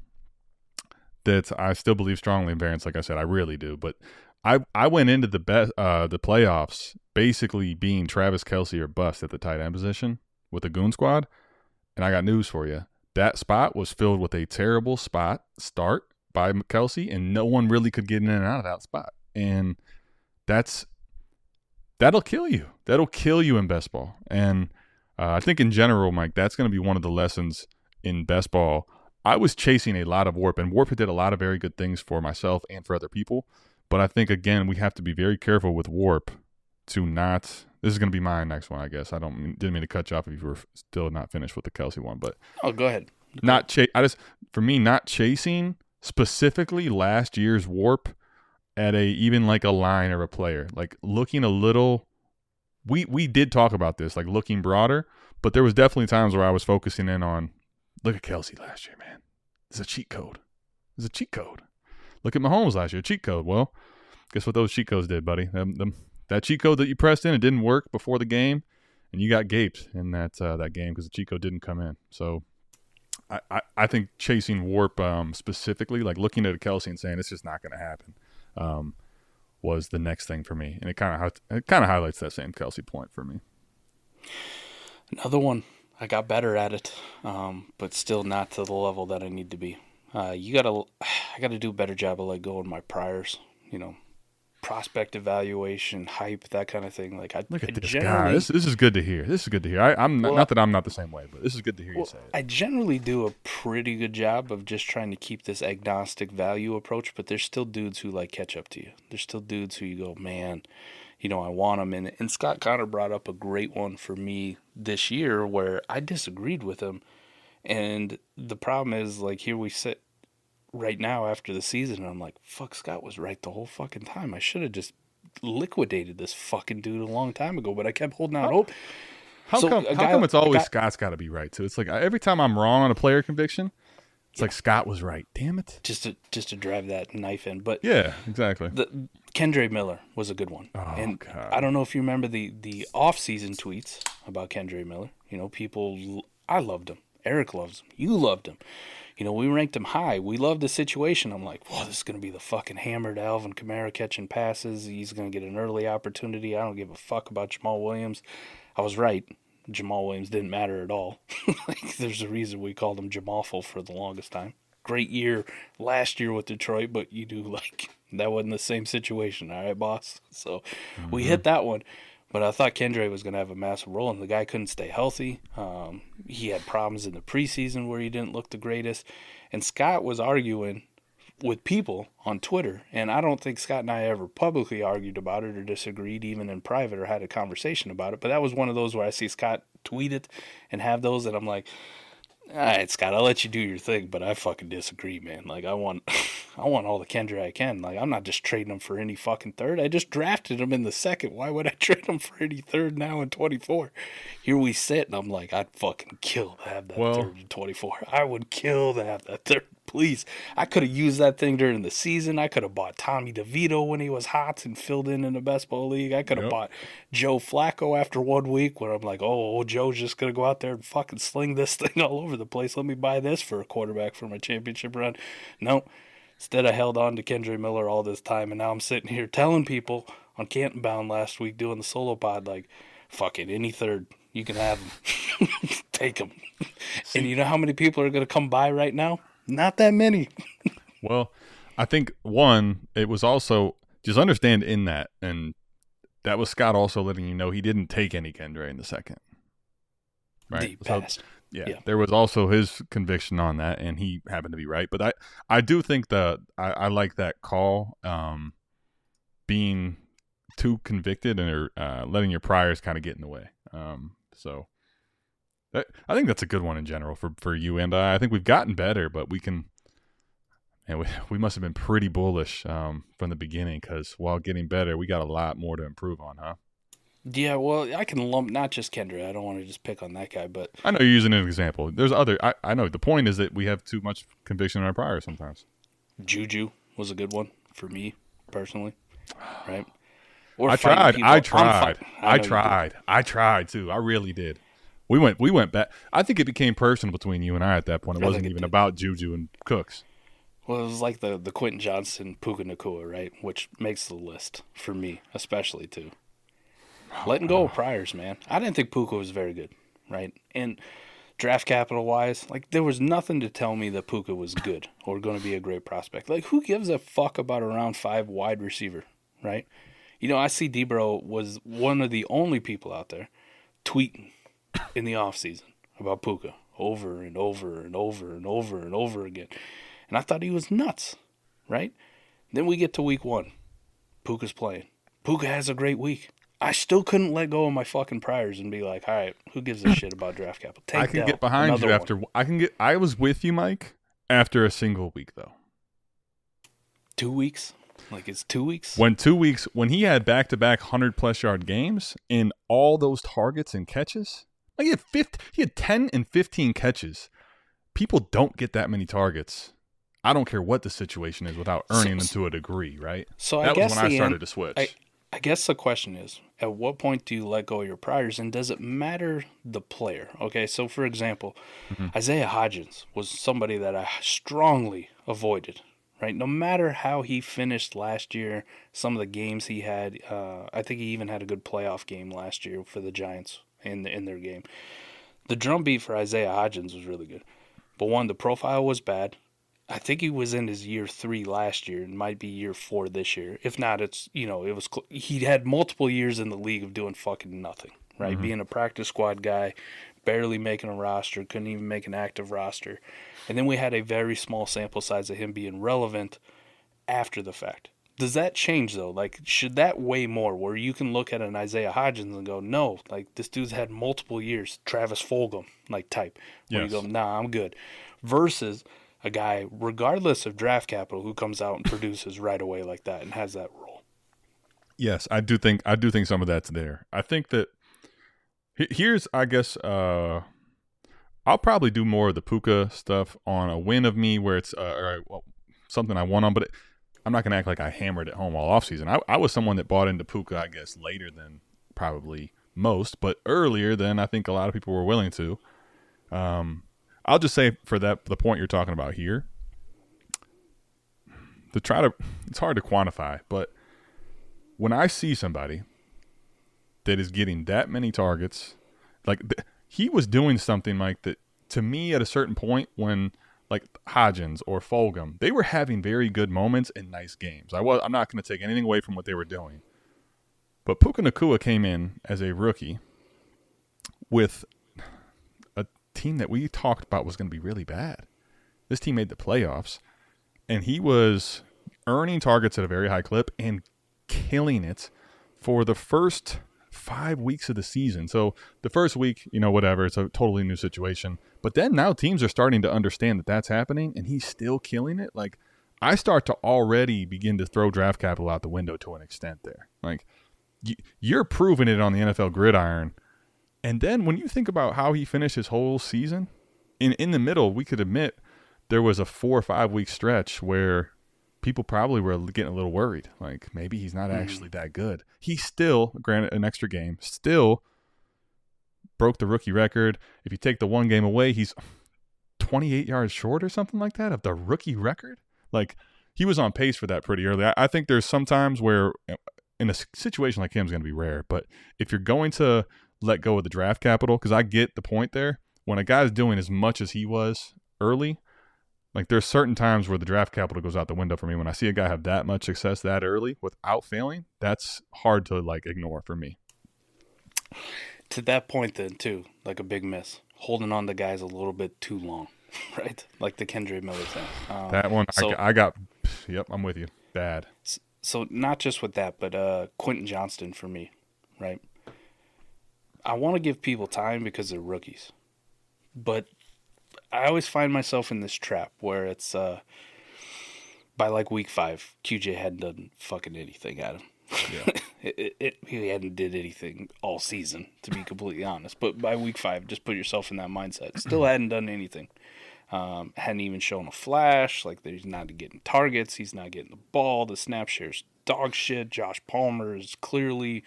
that I still believe strongly in variance. Like I said, I really do. But I I went into the best uh, the playoffs basically being Travis Kelce or bust at the tight end position with the Goon Squad, and I got news for you. That spot was filled with a terrible spot start by Kelce, and no one really could get in and out of that spot. And that's that'll kill you. That'll kill you in best ball. And uh, I think in general, Mike, that's going to be one of the lessons in best ball. I was chasing a lot of warp, and warp did a lot of very good things for myself and for other people. But I think again, we have to be very careful with warp to not. This is going to be my next one, I guess. I don't mean- didn't mean to cut you off if you were still not finished with the Kelce one, but Oh, go ahead. not chase. I just for me not chasing specifically last year's warp at a even like a line or a player like looking a little. We we did talk about this like looking broader, but there was definitely times where I was focusing in on look at Kelce last year, man. It's a cheat code. It's a cheat code. Look at Mahomes last year, cheat code. Well, guess what those cheat codes did, buddy? Them, them, that cheat code that you pressed in, it didn't work before the game, and you got gaped in that uh, that game because the cheat code didn't come in. So I, I, I think chasing warp um, specifically, like looking at a Kelce and saying it's just not going to happen, um, was the next thing for me, and it kind of it kind of highlights that same Kelce point for me. Another one. I got better at it, um, but still not to the level that I need to be. Uh, you gotta, I gotta do a better job of like going my priors. You know, prospect evaluation, hype, that kind of thing. Like I Look I at this generally, guy. This this is good to hear. This is good to hear. I, I'm not, Well, not that I'm not the same way, but this is good to hear you say it. I generally do a pretty good job of just trying to keep this agnostic value approach, but there's still dudes who like catch up to you. There's still dudes who you go, man, you know, I want them. And, and Scott Connor brought up a great one for me this year where I disagreed with him. And the problem is, like, here we sit right now after the season, and I'm like, fuck, Scott was right the whole fucking time. I should have just liquidated this fucking dude a long time ago, but I kept holding out hope. How So, come? How guy- come it's always guy- Scott's got to be right too? It's like every time I'm wrong on a player conviction, it's like Scott was right. Damn it. Just to just to drive that knife in, but Yeah, exactly. the Kendre Miller was a good one. Oh, and God. I don't know if you remember the the off season tweets about Kendre Miller. You know, people I loved him. Eric loves him. You loved him. You know, we ranked him high. We loved the situation. I'm like, whoa, this is gonna be the fucking hammered Alvin Kamara catching passes. He's gonna get an early opportunity. I don't give a fuck about Jamaal Williams. I was right. Jamaal Williams didn't matter at all. like, there's a reason we called him Jamalful for the longest time. Great year last year with Detroit, but you do like that wasn't the same situation, all right, boss. So we mm-hmm. hit that one, but I thought Kendre was going to have a massive role, and the guy couldn't stay healthy. Um, he had problems in the preseason where he didn't look the greatest, and Scott was arguing with people on Twitter, and I don't think Scott and I ever publicly argued about it or disagreed, even in private, or had a conversation about it. But that was one of those where I see Scott tweet it and have those, and I'm like, Ah, all right, Scott, I'll let you do your thing, but I fucking disagree, man. Like, I want, I want all the Kendre I can. Like, I'm not just trading him for any fucking third. I just drafted him in the second. Why would I trade him for any third now in 24? Here we sit, and I'm like, I'd fucking kill to have that Well- third in 24. I would kill to have that third. Please, I could have used that thing during the season. I could have bought Tommy DeVito when he was hot and filled in in the best ball league. I could have Yep. bought Joe Flacco after one week where I'm like, oh, old Joe's just gonna go out there and fucking sling this thing all over the place. Let me buy this for a quarterback for my championship run. No. Instead, I held on to Kendre Miller all this time, and now I'm sitting here telling people on Canton Bound last week doing the solo pod, like, fuck it, any third, you can have him. Take him. and you know how many people are gonna come by right now? Not that many. Well, I think one, it was also just understand in that, and that was Scott also letting you know he didn't take any Kendre in the second. Right. So, yeah, yeah. there was also his conviction on that, and he happened to be right. But I, I do think that I, I like that call, um, being too convicted and or, uh, letting your priors kind of get in the way. Um, so. I think that's a good one in general for, for you and I. I think we've gotten better, but we can and we, we must have been pretty bullish um, from the beginning because while getting better, we got a lot more to improve on, huh? Yeah, well, I can lump not just Kendre. I don't want to just pick on that guy, but I know you're using an example. There's other. I, I know the point is that we have too much conviction in our prior sometimes. Juju was a good one for me personally, right? Or I tried. people. I tried. I, tried. I tried too. I really did. We went. We went back. I think it became personal between you and I at that point. It I wasn't it even did. about Juju and Cooks. Well, it was like the the Quentin Johnston Puka Nacua, right? Which makes the list for me, especially too. Letting go of oh. priors, man. I didn't think Puka was very good, right? And draft capital wise, like there was nothing to tell me that Puka was good or going to be a great prospect. Like who gives a fuck about a round five wide receiver, right? You know, I see Debro was one of the only people out there tweeting in the off season about Puka over and over and over and over and over again. And I thought he was nuts, right? Then we get to week one. Puka's playing. Puka has a great week. I still couldn't let go of my fucking priors and be like, all right, who gives a shit about draft capital? Take I can Dell, get behind you one. after. I can get. I was with you, Mike, after a single week though. two weeks. Like it's two weeks. When two weeks, when he had back to back hundred plus yard games in all those targets and catches, like he had 50, he had ten and fifteen catches. People don't get that many targets. I don't care what the situation is without earning them to a degree, right? So I that guess was when I started to switch. I, I guess the question is, at what point do you let go of your priors, and does it matter the player? Okay, so for example, Mm-hmm. Isaiah Hodgins was somebody that I strongly avoided. Right, no matter how he finished last year, some of the games he had, uh, I think he even had a good playoff game last year for the Giants in in their game. The drumbeat for Isaiah Hodgins was really good, but one, the profile was bad. I think he was in his year three last year and might be year four this year. If not, it's you know it was cl- he had multiple years in the league of doing fucking nothing, right? Mm-hmm. Being a practice squad guy, barely making a roster, couldn't even make an active roster, and then we had a very small sample size of him being relevant after the fact. Does that change though? Like, should that weigh more? Where you can look at an Isaiah Hodgins and go, no, like this dude's had multiple years, Travis Fulgham like type. Where Yes. you go, nah, I'm good. Versus a guy, regardless of draft capital, who comes out and produces right away like that and has that role. Yes, I do think I do think some of that's there. I think that here's I guess uh I'll probably do more of the Puka stuff on a win of me where it's uh, or, well, something I won on, but it, I'm not gonna act like I hammered it home all off season. I, I was someone that bought into Puka, I guess, later than probably most, but earlier than I think a lot of people were willing to. Um, I'll just say for that the point you're talking about here. To try to, it's hard to quantify, but when I see somebody that is getting that many targets, like th- he was doing something like that to me at a certain point when like Hodgins or Fulgham, they were having very good moments and nice games. I was I'm not going to take anything away from what they were doing. But Puka Nacua came in as a rookie with a team that we talked about was going to be really bad. This team made the playoffs and he was earning targets at a very high clip and killing it for the first five weeks of the season. So the first week, you know, whatever, it's a totally new situation. But then now teams are starting to understand that that's happening, and he's still killing it. Like I start to already begin to throw draft capital out the window to an extent there. Like you're proving it on the NFL gridiron. And then when you think about how he finished his whole season, in in the middle, we could admit there was a four or five week stretch where people probably were getting a little worried. Like maybe he's not mm. actually that good. He still, granted an extra game, still broke the rookie record. If you take the one game away, he's 28 yards short or something like that of the rookie record. Like he was on pace for that pretty early. I, I think there's some times where uh, in a situation like him is going to be rare, but if you're going to let go of the draft capital, because I get the point there, when a guy's doing as much as he was early, like there's certain times where the draft capital goes out the window for me. When I see a guy have that much success that early without failing, that's hard to like ignore for me. To that point, then too, like a big miss, holding on to guys a little bit too long, right? Like the Kendre Miller thing. Um, that one, so, I, I, got. Yep, I'm with you. Bad. So not just with that, but uh, Quentin Johnston for me, right? I want to give people time because they're rookies, but I always find myself in this trap where it's uh, by like week five, QJ hadn't done fucking anything at him. Yeah. it, it, it, he hadn't did anything all season, to be completely honest. But by week five, just put yourself in that mindset. Still hadn't done anything. Um, hadn't even shown a flash. Like he's not getting targets. He's not getting the ball. The snap shares dog shit. Josh Palmer is clearly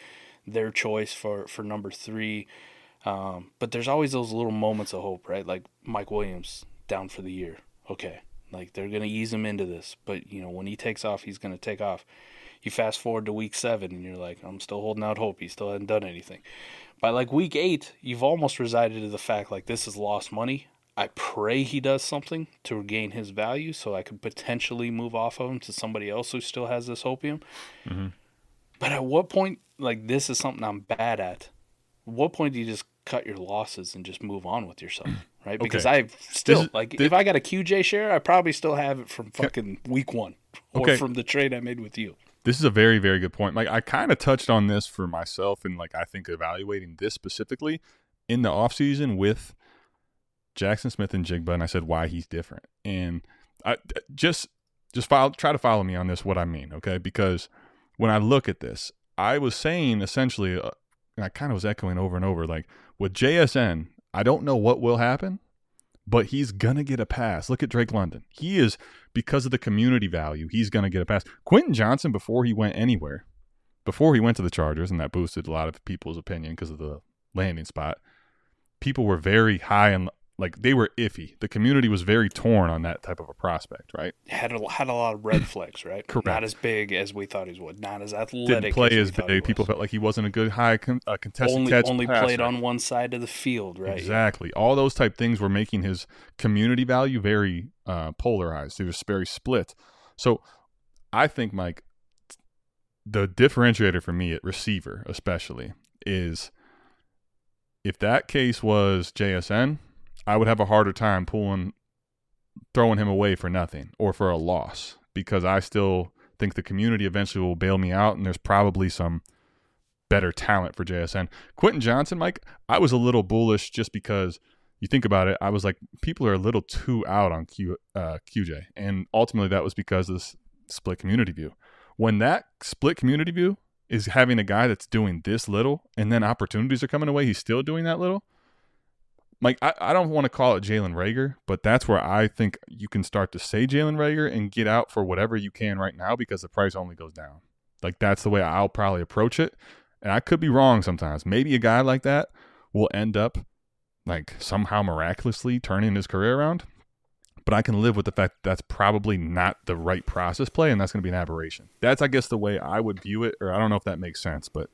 their choice for for number three. Um, but there's always those little moments of hope, right? Like Mike Williams down for the year. Okay, like they're gonna ease him into this, but you know when he takes off, he's gonna take off. You fast forward to week seven, and you're like, I'm still holding out hope. He still hasn't done anything. By like week eight, you've almost resided to the fact like this is lost money. I pray he does something to regain his value, so I could potentially move off of him to somebody else who still has this opium. Mm-hmm. But at what point, like this is something I'm bad at? What point do you just cut your losses and just move on with yourself, right? Because okay. I still like this, if I got a QJ share, I probably still have it from fucking week one or okay. from the trade I made with you. This is a very very good point. Like I kind of touched on this for myself and like I think evaluating this specifically in the offseason with Jackson Smith-Njigba and I said why he's different. And I just just follow, try to follow me on this what I mean, okay? Because when I look at this, I was saying essentially uh, and I kind of was echoing over and over like with JSN, I don't know what will happen, but he's to get a pass. Look at Drake London. He is, because of the community value, he's to get a pass. Quentin Johnston before he went anywhere, before he went to the Chargers, and that boosted a lot of people's opinion because of the landing spot, people were very high and like they were iffy. The community was very torn on that type of a prospect, right? Had a, had a lot of red flags, right? Correct. Not as big as we thought he would. Not as athletic. Didn't play as, as big. People felt like he wasn't a good high con- uh, contested only, catch. Only played on one side of the field, right? Exactly. All those type things were making his community value very uh, polarized. He was very split. So I think, Mike, the differentiator for me at receiver, especially, is if that case was JSN I would have a harder time pulling, throwing him away for nothing or for a loss because I still think the community eventually will bail me out, and there's probably some better talent for JSN. Quentin Johnston, Mike, I was a little bullish just because you think about it. I was like, people are a little too out on Q, uh, QJ, and ultimately that was because of this split community view. When that split community view is having a guy that's doing this little, and then opportunities are coming away, he's still doing that little like I, I don't want to call it Jalen Reagor, but that's where I think you can start to say Jalen Reagor and get out for whatever you can right now because the price only goes down. Like that's the way I'll probably approach it. And I could be wrong sometimes. Maybe a guy like that will end up like somehow miraculously turning his career around. But I can live with the fact that that's probably not the right process play and that's going to be an aberration. That's I guess the way I would view it or I don't know if that makes sense, but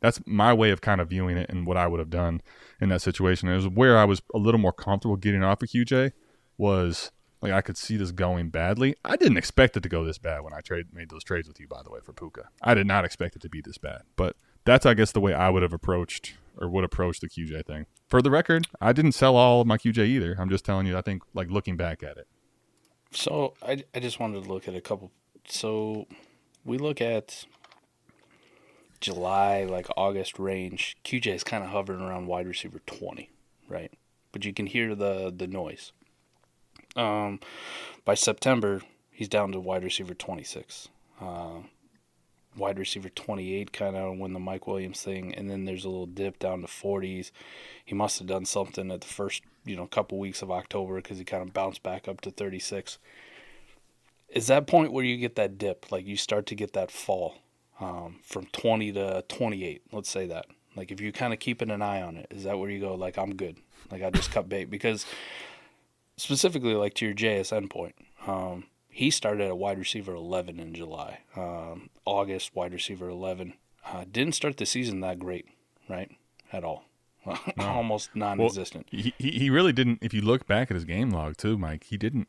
that's my way of kind of viewing it and what I would have done in that situation. It was where I was a little more comfortable getting off of QJ was like I could see this going badly. I didn't expect it to go this bad when I trade made those trades with you, by the way, for Puka. I did not expect it to be this bad. But that's I guess the way I would have approached or would approach the QJ thing. For the record, I didn't sell all of my QJ either. I'm just telling you, I think like looking back at it. So I, I just wanted to look at a couple. So we look at July, like August range, QJ is kind of hovering around wide receiver 20, right? But you can hear the the noise. Um, by September, he's down to wide receiver 26. Uh, wide receiver 28 kind of when the Mike Williams thing and then there's a little dip down to 40s. He must have done something at the first, you know, couple weeks of October cuz he kind of bounced back up to 36. Is that point where you get that dip like you start to get that fall um, from 20 to 28, let's say that. Like if you're kind of keeping an eye on it, is that where you go like I'm good. Like I just cut bait because specifically like to your JSN point. Um, he started at wide receiver 11 in July. Um, August, wide receiver 11. Uh, didn't start the season that great, right? At all. No. Almost non existent. Well, he, he really didn't. If you look back at his game log, too, Mike, he didn't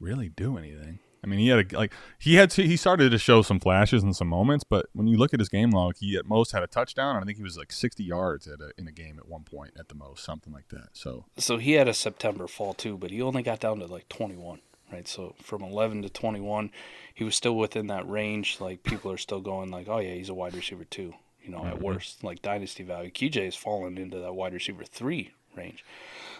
really do anything. I mean, he had a, like he had to, he started to show some flashes and some moments, but when you look at his game log, he at most had a touchdown, and I think he was like 60 yards at a, in a game at one point at the most, something like that. So so he had a September fall too, but he only got down to like 21 right? So from 11 to 21, he was still within that range. Like people are still going like, oh yeah, he's a wide receiver too. You know, mm-hmm. at worst, like dynasty value, QJ has fallen into that wide receiver three range.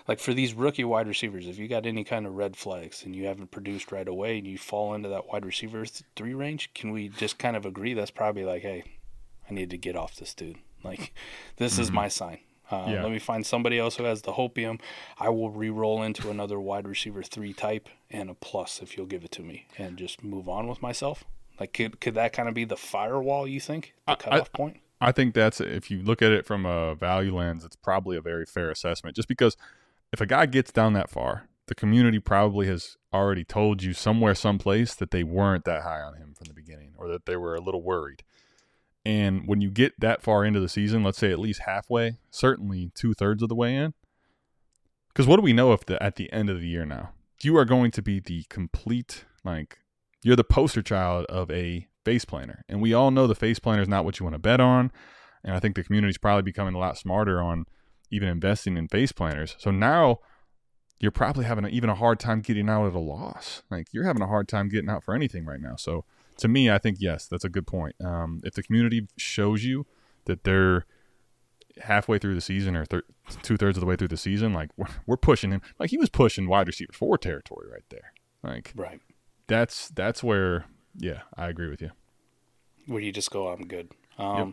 Like for these rookie wide receivers, if you got any kind of red flags and you haven't produced right away and you fall into that wide receiver three range, can we just kind of agree that's probably like, hey, I need to get off this dude. Like, this mm-hmm. is my sign. Uh, yeah. Let me find somebody else who has the hopium. I will re-roll into another wide receiver three type and a plus if you'll give it to me, and just move on with myself. Like, could could that kind of be the firewall? You think the cutoff I, point? I think that's if you look at it from a value lens, it's probably a very fair assessment. Just because if a guy gets down that far, the community probably has already told you somewhere, someplace that they weren't that high on him from the beginning, or that they were a little worried. And when you get that far into the season, let's say at least halfway, certainly two thirds of the way in, because what do we know if the at the end of the year now? You are going to be the complete like you're the poster child of a face planner, and we all know the face planner is not what you want to bet on. And I think the community is probably becoming a lot smarter on even investing in face planners. So now you're probably having even a hard time getting out of a loss. Like you're having a hard time getting out for anything right now. So to me, I think yes, that's a good point. Um, if the community shows you that they're halfway through the season or thir- two thirds of the way through the season, like we're, we're pushing him, like he was pushing wide receiver four territory right there. Like right, that's that's where yeah, I agree with you. Where you just go, I'm good. Um, yep.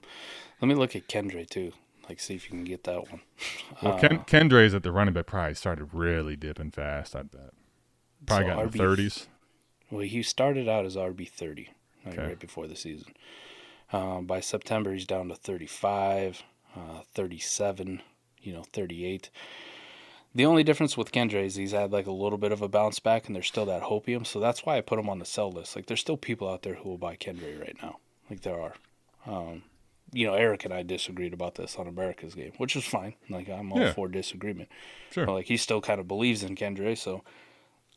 Let me look at Kendre too. Like, see if you can get that one. Well, uh, Ken, Kendre's at the running back price started really dipping fast. I bet. Probably so got in the thirties. Well, he started out as RB thirty like okay. right before the season. Um, by September, he's down to 35, uh, 37, you know, 38. The only difference with Kendre is he's had like a little bit of a bounce back, and there's still that hopium. So that's why I put him on the sell list. Like, there's still people out there who will buy Kendre right now. Like, there are. Um, you know, Eric and I disagreed about this on America's game, which is fine. Like, I'm all yeah. for disagreement. Sure. But, like, he still kind of believes in Kendre, so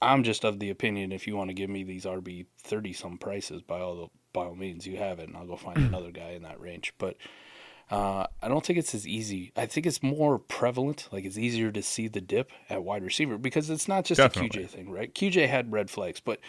I'm just of the opinion if you want to give me these RB thirty some prices, by all the, by all means, you have it, and I'll go find another guy in that range. But uh, I don't think it's as easy. I think it's more prevalent. Like it's easier to see the dip at wide receiver because it's not just Definitely. a QJ thing, right? QJ had red flags, but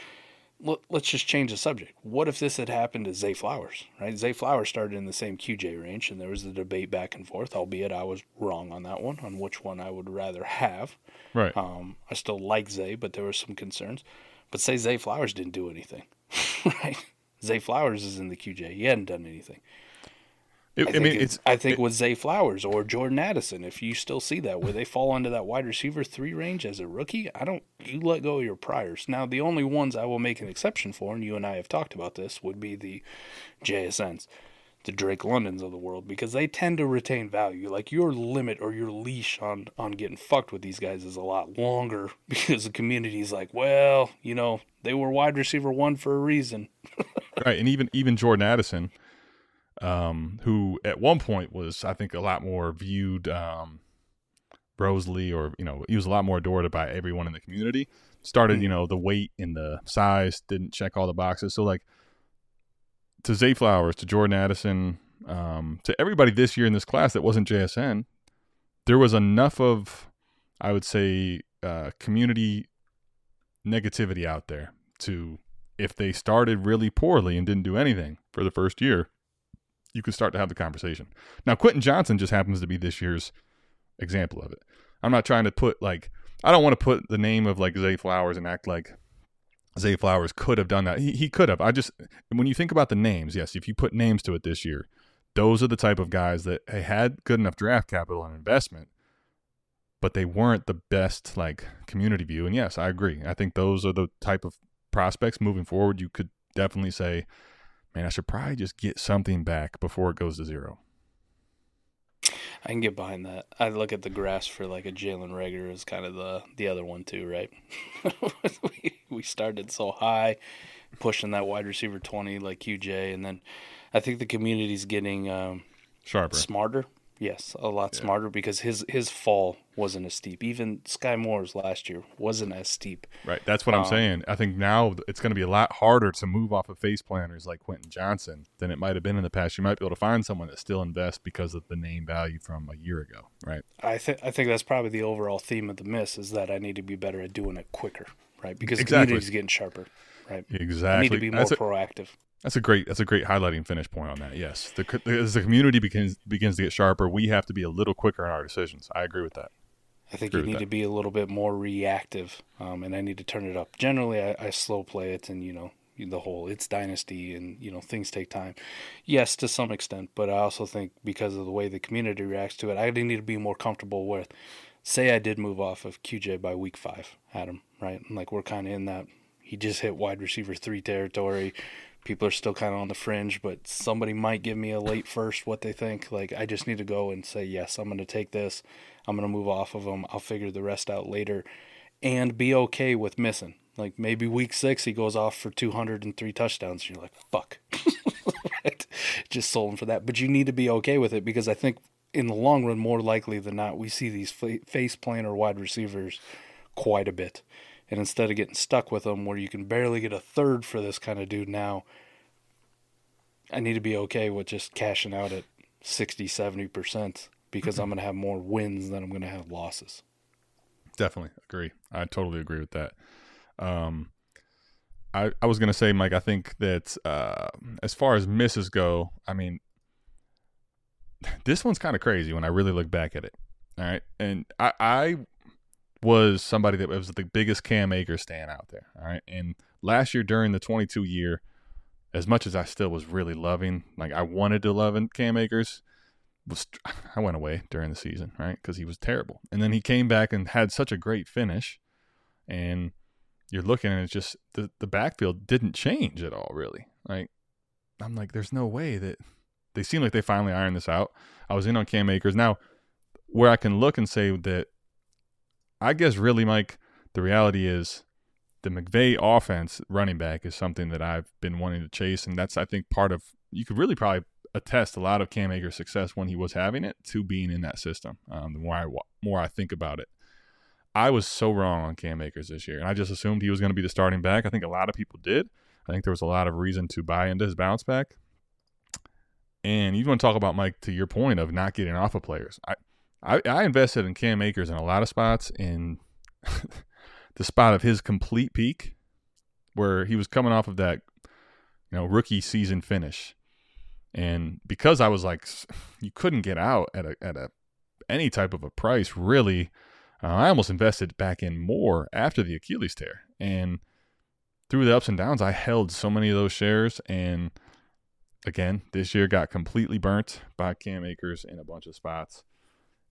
let's just change the subject. What if this had happened to Zay Flowers, right? Zay Flowers started in the same QJ range, and there was the debate back and forth, albeit I was wrong on that one, on which one I would rather have. Right. Um, I still like Zay, but there were some concerns. But say Zay Flowers didn't do anything, right? Zay Flowers is in the QJ. He hadn't done anything. It, I, I, mean, it's, I think it, with Zay Flowers or Jordan Addison, if you still see that where they fall into that wide receiver three range as a rookie, I don't. You let go of your priors. Now, the only ones I will make an exception for, and you and I have talked about this, would be the JSNs, the Drake Londons of the world, because they tend to retain value. Like your limit or your leash on on getting fucked with these guys is a lot longer because the community's like, well, you know, they were wide receiver one for a reason. right, and even even Jordan Addison um, who at one point was, I think, a lot more viewed um, Rosalie, or you know, he was a lot more adored by everyone in the community. Started, mm-hmm. you know, the weight and the size didn't check all the boxes. So like to Zay Flowers, to Jordan Addison, um, to everybody this year in this class that wasn't JSN, there was enough of, I would say, uh, community negativity out there to if they started really poorly and didn't do anything for the first year, you could start to have the conversation. Now, Quentin Johnston just happens to be this year's example of it. I'm not trying to put like I don't want to put the name of like Zay Flowers and act like Zay Flowers could have done that. He, he could have. I just when you think about the names, yes, if you put names to it this year, those are the type of guys that had good enough draft capital and investment, but they weren't the best like community view. And yes, I agree. I think those are the type of prospects moving forward. You could definitely say, man, I should probably just get something back before it goes to zero. I can get behind that. I look at the grass for like a Jalen Reagor is kind of the the other one too, right? we we started so high, pushing that wide receiver twenty like QJ, and then I think the community's getting um, Sharper. smarter. Yes, a lot Yeah. smarter because his his fall wasn't as steep. Even Skyy Moore's last year wasn't as steep. Right. That's what I'm Um, saying. I think now it's going to be a lot harder to move off of face planners like Quentin Johnston than it might have been in the past. You might be able to find someone that still invests because of the name value from a year ago. Right. I think I think that's probably the overall theme of the miss is that I need to be better at doing it quicker, right? Because the Exactly. community's getting sharper, right? Exactly. I need to be more that's, proactive. That's a great. That's a great highlighting finish point on that. Yes. The, co- as the community begins begins to get sharper, we have to be a little quicker in our decisions. I agree with that. I think Agree you need that. to be a little bit more reactive, um, and I need to turn it up. Generally, I, I slow play it, and you know the whole it's dynasty, and you know things take time. Yes, to some extent, but I also think because of the way the community reacts to it, I need to be more comfortable with. Say I did move off of QJ by week five, Adam, right? And like we're kind of in that. He just hit wide receiver three territory. People are still kind of on the fringe, but somebody might give me a late first what they think. Like I just need to go and say yes, I'm going to take this. I'm going to move off of him. I'll figure the rest out later and be okay with missing. Like maybe week six, he goes off for 203 touchdowns. And you're like, fuck. Just sold him for that. But you need to be okay with it because I think in the long run, more likely than not, we see these fa- face planter wide receivers quite a bit. And instead of getting stuck with them where you can barely get a third for this kind of dude now, I need to be okay with just cashing out at 60, 70% because I'm going to have more wins than I'm going to have losses. Definitely agree. I totally agree with that. Um, I I was gonna say, Mike. I think that uh, as far as misses go, I mean, this one's kind of crazy when I really look back at it. All right, and I I was somebody that was the biggest Cam Akers stand out there. All right, and last year during the 22 year, as much as I still was really loving, like I wanted to love Cam Akers, was I went away during the season, right? Because he was terrible, and then he came back and had such a great finish, and you're looking and it's just the the backfield didn't change at all, really. Like I'm like, there's no way that they seem like they finally ironed this out. I was in on Cam Akers now, where I can look and say that I guess really, Mike, the reality is the McVay offense running back is something that I've been wanting to chase, and that's I think part of you could really probably attest a lot of Cam Akers' success when he was having it to being in that system. Um, the more I more I think about it, I was so wrong on Cam Akers this year, and I just assumed he was going to be the starting back. I think a lot of people did. I think there was a lot of reason to buy into his bounce back. And you want to talk about Mike to your point of not getting off of players. I I, I invested in Cam Akers in a lot of spots in the spot of his complete peak, where he was coming off of that, you know, rookie season finish, and because I was like, you couldn't get out at a at a any type of a price really. Uh, I almost invested back in more after the Achilles tear, and through the ups and downs, I held so many of those shares, and again, this year got completely burnt by Cam Akers in a bunch of spots.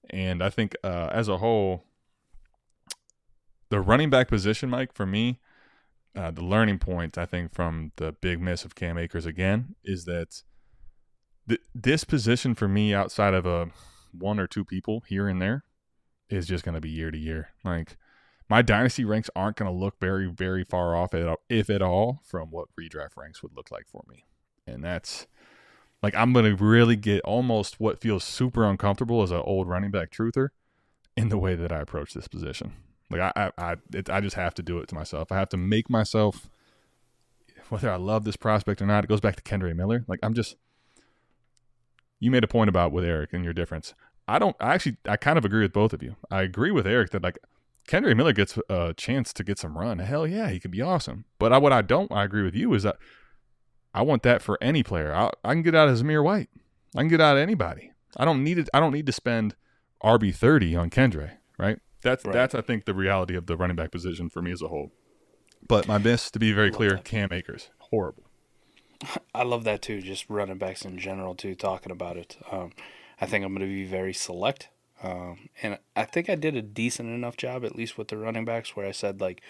And I think uh, as a whole, the running back position, Mike, for me, uh, the learning point I think from the big miss of Cam Akers again is that th- this position for me, outside of a one or two people here and there, is just going to be year to year. Like my dynasty ranks aren't going to look very, very far off, at, all, if at all, from what redraft ranks would look like for me. And that's like I'm to really get almost what feels super uncomfortable as an old running back truther in the way that I approach this position. Like I, I, I, it, I just have to do it to myself. I have to make myself, whether I love this prospect or not. It goes back to Kendre Miller. Like I'm just. You made a point about with Eric and your difference. I don't. I actually, I kind of agree with both of you. I agree with Eric that like Kendre Miller gets a chance to get some run. Hell yeah, he could be awesome. But I, what I don't, I agree with you is that I want that for any player. I, I can get out of Zamir White. I can get out of anybody. I don't need it. I don't need to spend RB thirty on Kendre. Right. That's Right. that's I think the reality of the running back position for me as a whole. But my miss, to be very clear, Cam Akers, horrible. I love that too. Just running backs in general too. Talking about it, um, I think I'm going to be very select, um, and I think I did a decent enough job, at least with the running backs, where I said like,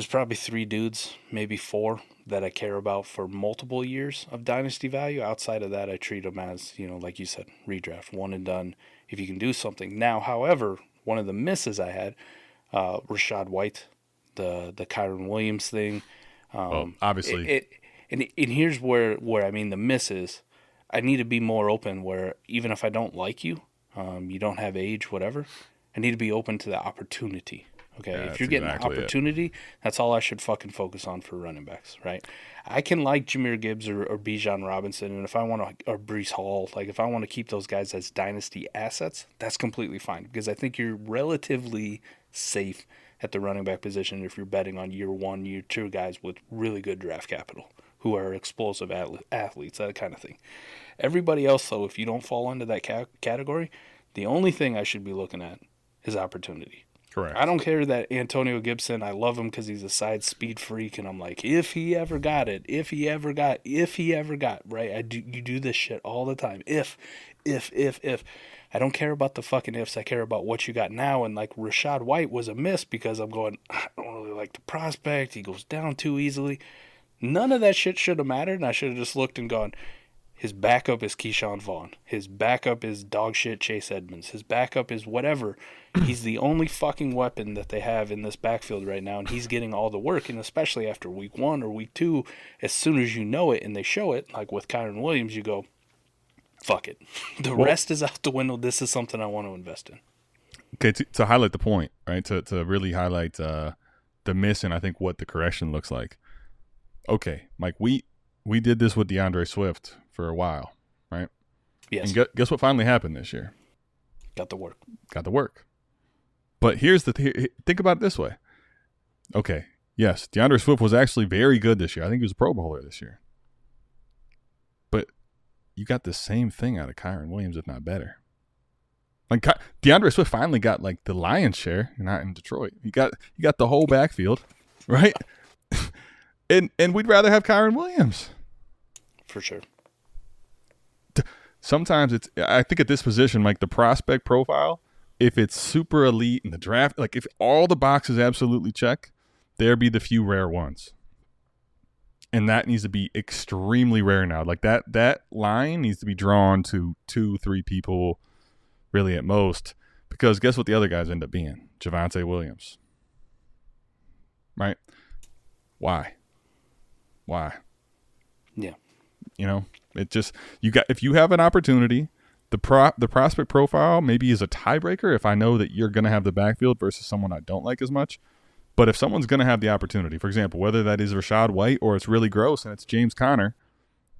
there's probably three dudes, maybe four, that I care about for multiple years of dynasty value. Outside of that, I treat them as you know, like you said, redraft, one and done. If you can do something now, however, one of the misses I had, uh, Rachaad White, the the Kyren Williams thing. Um, Well, obviously, it, it and and here's where where I mean the miss is. I need to be more open. Where even if I don't like you, um, you don't have age, whatever. I need to be open to the opportunity. Okay, Yeah, if you're getting exactly an it. opportunity, that's all I should fucking focus on for running backs, right? I can like Jahmyr Gibbs or, or Bijan Robinson, and if I want to, or Breece Hall, like if I want to keep those guys as dynasty assets, that's completely fine because I think you're relatively safe at the running back position if you're betting on year one, year two guys with really good draft capital who are explosive athletes, that kind of thing. Everybody else, though, if you don't fall into that ca- category, the only thing I should be looking at is opportunity. Correct. I don't care that Antonio Gibson, I love him because he's a side speed freak, and I'm like, if he ever got it, if he ever got, if he ever got, right? I do, you do this shit all the time. If, if, if, if. I don't care about the fucking ifs. I care about what you got now. And like Rachaad White was a miss because I'm going, I don't really like the prospect. He goes down too easily. None of that shit should have mattered. And I should have just looked and gone, his backup is Ke'Shawn Vaughn. His backup is dogshit Chase Edmonds. His backup is whatever. He's the only fucking weapon that they have in this backfield right now, and he's getting all the work. And especially after week one or week two, as soon as you know it and they show it, like with Kyren Williams, you go, fuck it. The Well- rest is out the window. This is something I want to invest in. okay to, to highlight the point right to, to really highlight uh the miss and i think what the correction looks like okay mike we we did this with deandre swift for a while right Yes, and gu- guess what finally happened this year got the work. got the work but here's the th- think about it this way okay yes deandre swift was actually very good this year i think he was a pro bowler this year but you got the same thing out of kyren williams if not better like DeAndre Swift finally got like the lion's share, not in Detroit. He got he got the whole backfield, right? and and we'd rather have Kyren Williams. For sure. Sometimes it's I think at this position, like the prospect profile, if it's super elite in the draft, like if all the boxes absolutely check, there be the few rare ones. And that needs to be extremely rare now. Like that that line needs to be drawn to two, three people really at most. Because guess what the other guys end up being? Javonte Williams. Right? Why? Why? Yeah. You know, it just you got if you have an opportunity, the pro the prospect profile maybe is a tiebreaker if I know that you're going to have the backfield versus someone I don't like as much. But if someone's going to have the opportunity, for example, whether that is Rachaad White or it's really gross and it's James Conner,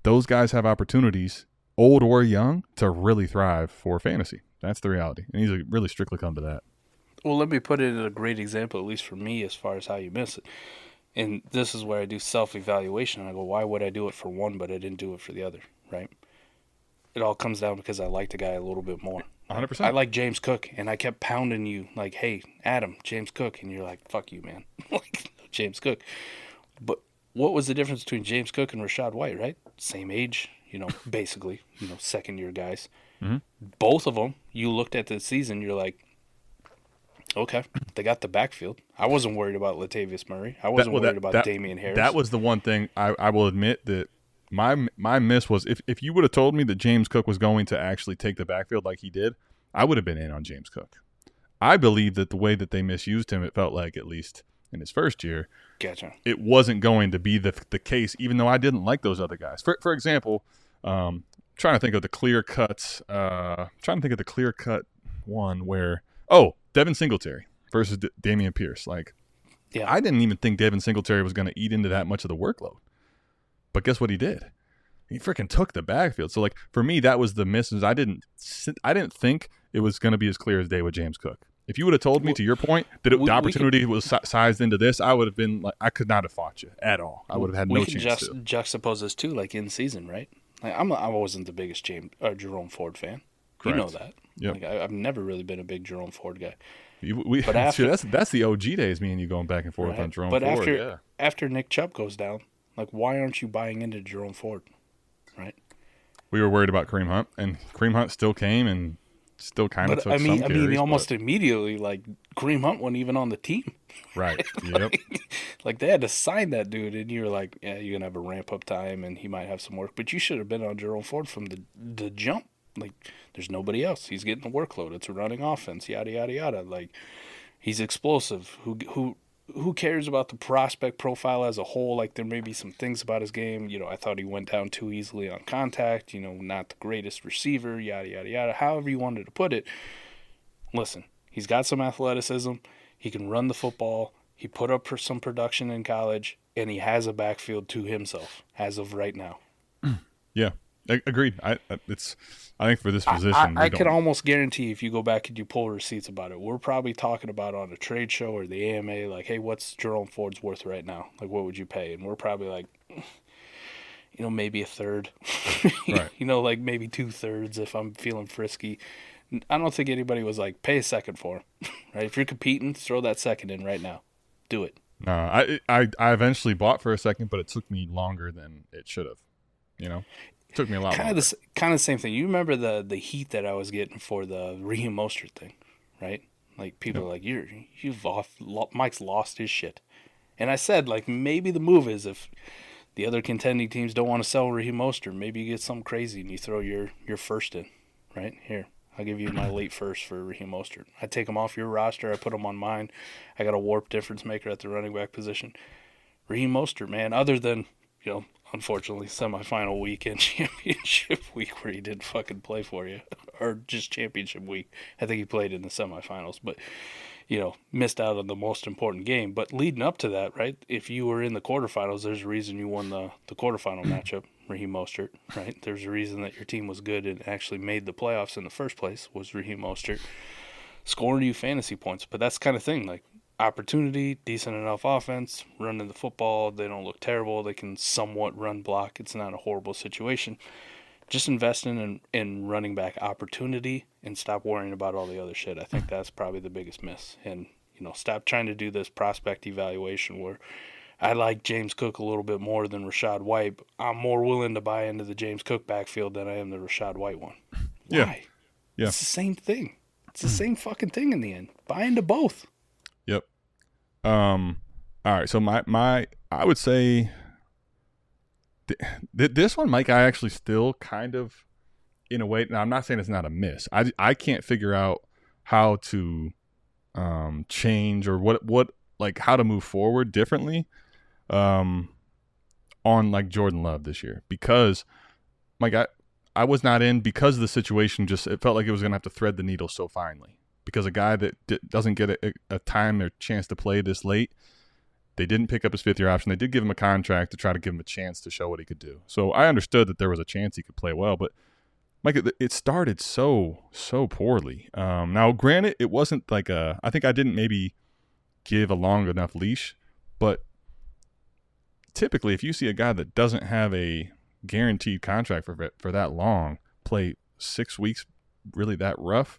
those guys have opportunities, old or young, to really thrive for fantasy. That's the reality. And he's really strictly come to that. Well, let me put it in a great example, at least for me, as far as how you miss it. And this is where I do self evaluation. I go, why would I do it for one, but I didn't do it for the other, right? It all comes down because I like the guy a little bit more. 100%. I like James Cook, and I kept pounding you, like, hey, Adam, James Cook. And you're like, fuck you, man. like, James Cook. But what was the difference between James Cook and Rachaad White, right? Same age, you know, basically, you know, second year guys. Mhm. Both of them, you looked at the season, you're like, okay, they got the backfield. I wasn't worried about Latavius Murray. I wasn't well, worried that- about that- Damien Harris. That was the one thing I, I will admit that my my miss was if, if you would have told me that James Cook was going to actually take the backfield like he did, I would have been in on James Cook. I believe that the way that they misused him, it felt like at least in his first year, gotcha. it wasn't going to be the the case. Even though I didn't like those other guys. For for example, um, trying to think of the clear cuts. Uh, trying to think of the clear cut one where oh Devin Singletary versus D- Dameon Pierce. Like Yeah. I didn't even think Devin Singletary was going to eat into that much of the workload. But guess what he did? He freaking took the backfield. So like for me, that was the misses. I didn't I didn't think it was going to be as clear as day with James Cook. If you would have told me, to your point, that it, we- the we opportunity was si- sized into this, I would have been like, I could not have fought you at all. I would have had we no can chance just to. juxtapose this too, like in season, right? Like, I'm I wasn't the biggest James uh, Jerome Ford fan. You know that. Yep. Like I, I've never really been a big Jerome Ford guy. You- we, But after- that's that's the OG days. Me and you going back and forth right? on Jerome but Ford. after yeah. after Nick Chubb goes down, like why aren't you buying into Jerome Ford? Right. we were worried about Kareem Hunt, and Kareem Hunt still came and still kind of But took I mean, some I mean, carries, almost but- immediately, like Kareem Hunt wasn't even on the team. right. Yep. Like they had to sign that dude, and you were like, yeah, you're gonna have a ramp up time, and he might have some work. But you should have been on Jerome Ford from the the jump. Like, there's nobody else. He's getting the workload. It's a running offense. Yada yada yada. Like, he's explosive. Who who who cares about the prospect profile as a whole? Like, there may be some things about his game. You know, I thought he went down too easily on contact. You know, not the greatest receiver. Yada yada yada. However you wanted to put it. Listen, he's got some athleticism. He can run the football. He put up for some production in college, and he has a backfield to himself as of right now. Yeah. Agreed. I I- it's. I think for this position, I, we I can almost guarantee if you go back and you pull receipts about it, we're probably talking about on a trade show or the AMA, like, hey, what's Jerome Ford's worth right now? Like, what would you pay? And we're probably like, you know, maybe a third. Right. you know, like maybe two thirds if I'm feeling frisky. I don't think anybody was like, pay a second for him. right? If you're competing, throw that second in right now. Do it. No, I, I I eventually bought for a second, but it took me longer than it should have. You know, it took me a lot kind longer. of the kind of the same thing. You remember the the heat that I was getting for the Raheem Mostert thing, right? Like people are like, "You're you've off, Mike's lost his shit," and I said like maybe the move is if the other contending teams don't want to sell Raheem Mostert, maybe you get something crazy and you throw your your first in, right here. I'll give you my late first for Raheem Mostert. I take him off your roster. I put him on mine. I got a warp difference maker at the running back position. Raheem Mostert, man, other than, you know, unfortunately, semifinal week and championship week where he didn't fucking play for you, or just championship week. I think he played in the semifinals, but, you know, missed out on the most important game. But leading up to that, right, if you were in the quarterfinals, there's a reason you won the, the quarterfinal mm. matchup, Raheem Mostert, right? There's a reason that your team was good and actually made the playoffs in the first place was Raheem Mostert scoring you fantasy points. But that's the kind of thing like opportunity, decent enough offense, running the football. They don't look terrible. They can somewhat run block. It's not a horrible situation. Just invest in in, in running back opportunity and stop worrying about all the other shit. I think that's probably the biggest miss. And you know, stop trying to do this prospect evaluation where I like James Cook a little bit more than Rachaad White. I'm more willing to buy into the James Cook backfield than I am the Rachaad White one. Yeah. Yeah. It's the same thing. It's the hmm. same fucking thing in the end. Buy into both. Um. All right. So my my I would say th- th- this one, Mike. I actually still kind of, in a way. Now I'm not saying it's not a miss. I I can't figure out how to um change or what what like how to move forward differently um on like Jordan Love this year because like I I was not in because of the situation just it felt like it was going to have to thread the needle so finely because a guy that d- doesn't get a, a time or chance to play this late they didn't pick up his fifth year option they did give him a contract to try to give him a chance to show what he could do so I understood that there was a chance he could play well but Mike, it, started so so poorly. Um, now, granted, it wasn't like a. I think I didn't maybe give a long enough leash, but typically, if you see a guy that doesn't have a guaranteed contract for for that long play six weeks, really that rough,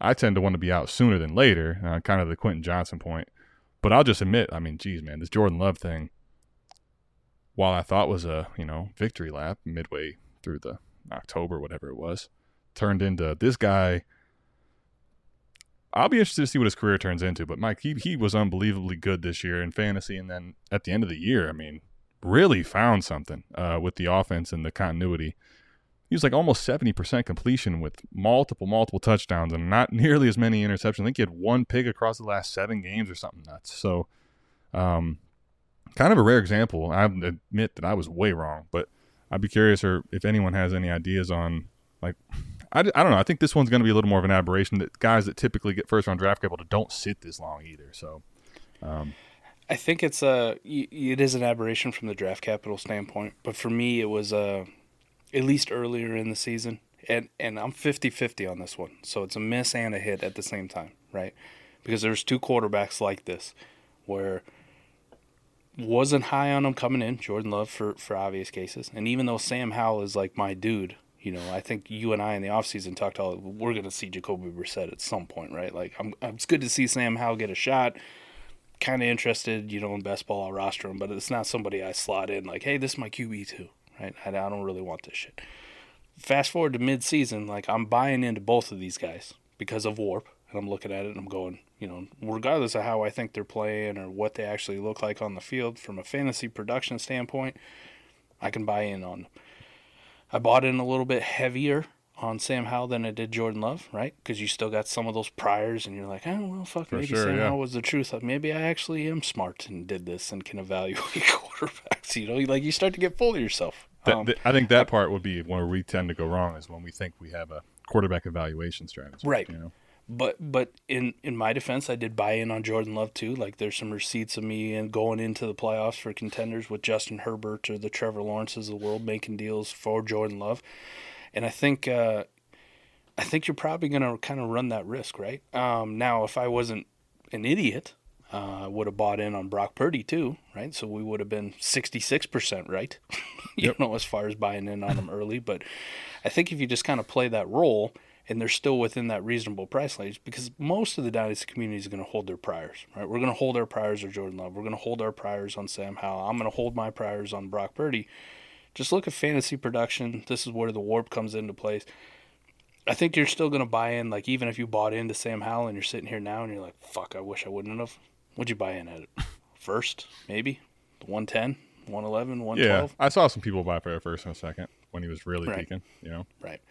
I tend to want to be out sooner than later. Uh, kind of the Quentin Johnston point, but I'll just admit, I mean, geez, man, this Jordan Love thing. While I thought was a you know victory lap midway through the October, whatever it was, turned into this guy. I'll be interested to see what his career turns into. But Mike, he he was unbelievably good this year in fantasy, and then at the end of the year, I mean, really found something uh, with the offense and the continuity. He was like almost seventy percent completion with multiple multiple touchdowns and not nearly as many interceptions. I think he had one pick across the last seven games or something nuts. So, um, kind of a rare example. I admit that I was way wrong, but I'd be curious or if anyone has any ideas on like I, I don't know. I think this one's going to be a little more of an aberration that guys that typically get first round draft capital don't sit this long either. So um, I think it's a it is an aberration from the draft capital standpoint, but for me it was uh, at least earlier in the season, and and I'm 50-50 on this one, so it's a miss and a hit at the same time, right? Because there's two quarterbacks like this, where wasn't high on him coming in, Jordan Love for for obvious cases. And even though Sam Howell is like my dude, you know, I think you and I in the offseason talked all we're gonna see Jacoby Brissett at some point, right? Like I'm, it's good to see Sam Howell get a shot. Kind of interested, you know, in best ball. I'll roster him, but it's not somebody I slot in like, hey, this is my QB too, right? I, I don't really want this shit. Fast forward to mid season, like I'm buying into both of these guys because of Warp, and I'm looking at it and I'm going, you know, regardless of how I think they're playing or what they actually look like on the field from a fantasy production standpoint, I can buy in on them. I bought in a little bit heavier on Sam Howell than I did Jordan Love, right? Because you still got some of those priors, and you're like, oh well, fuck, For maybe sure, Sam yeah. Howell was the truth. Maybe I actually am smart and did this and can evaluate quarterbacks. You know, like you start to get full of yourself. That, Um, th- I think that part would be where we tend to go wrong is when we think we have a quarterback evaluation strategy. Right. You know? But but in in my defense, I did buy in on Jordan Love too. Like there's some receipts of me and going into the playoffs for contenders with Justin Herbert or the Trevor Lawrences of the world making deals for Jordan Love, and I think uh, I think you're probably gonna kind of run that risk, right? Um, now, if I wasn't an idiot, uh, would have bought in on Brock Purdy too, right? So we would have been 66% right, you don't know, as far as buying in on him early. But I think if you just kind of play that role and they're still within that reasonable price range, because most of the dynasty community is going to hold their priors, right? We're going to hold our priors on Jordan Love. We're going to hold our priors on Sam Howell. I'm going to hold my priors on Brock Purdy. Just look at fantasy production. This is where the warp comes into place. I think you're still going to buy in, like, even if you bought into Sam Howell and you're sitting here now and you're like, fuck, I wish I wouldn't have. What'd you buy in at? First, maybe? 110, 111, Yeah. I saw some people buy for a first and a second when he was really Right. peaking, you know? Right.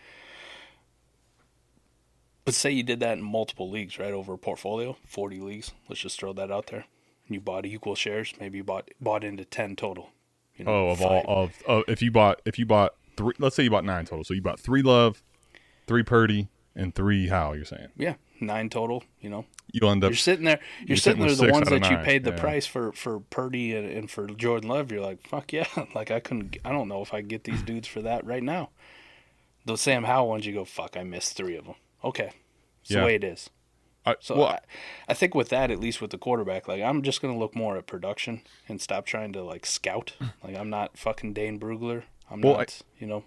But say you did that in multiple leagues, right? Over a portfolio, 40 leagues. Let's just throw that out there. And you bought equal shares. Maybe you bought bought into 10 total. You know, Oh, of all five- of oh, if you bought if you bought three, let's say you bought nine total. So you bought three Love, three Purdy, and three Howell. You're saying Yeah, nine total, you know. you'll end up You're sitting there. You're, you're sitting sitting there. The ones that you paid the yeah. price for for Purdy and, and for Jordan Love. You're like, fuck yeah. Like I couldn't. I don't know if I get these dudes for that right now. The Sam Howell ones, you go, fuck. I missed three of them. Okay, it's Yeah. the way it is. I, So well, I, I think with that, at least with the quarterback, like I'm just gonna look more at production and stop trying to like scout. Like I'm not fucking Dane Brugler. I'm Well, I- not, you know,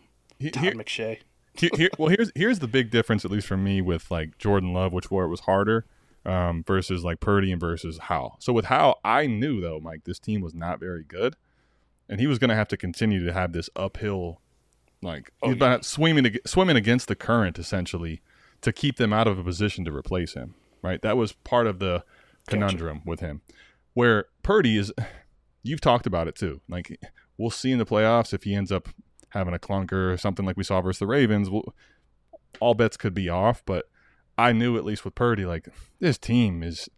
Todd McShay. Here, here, well, here's here's the big difference, at least for me, with like Jordan Love, which where it was harder, um, versus like Purdy and versus Howell. So with Howell, I knew though, Mike, this team was not very good, and he was going to have to continue to have this uphill, like Oh, he's yeah. about swimming swimming against the current essentially to keep them out of a position to replace him. Right, that was part of the conundrum with him. Where Purdy is, you've talked about it too. Like we'll see in the playoffs if he ends up having a clunker or something like we saw versus the Ravens. We'll, all bets could be off, but I knew at least with Purdy, like this team is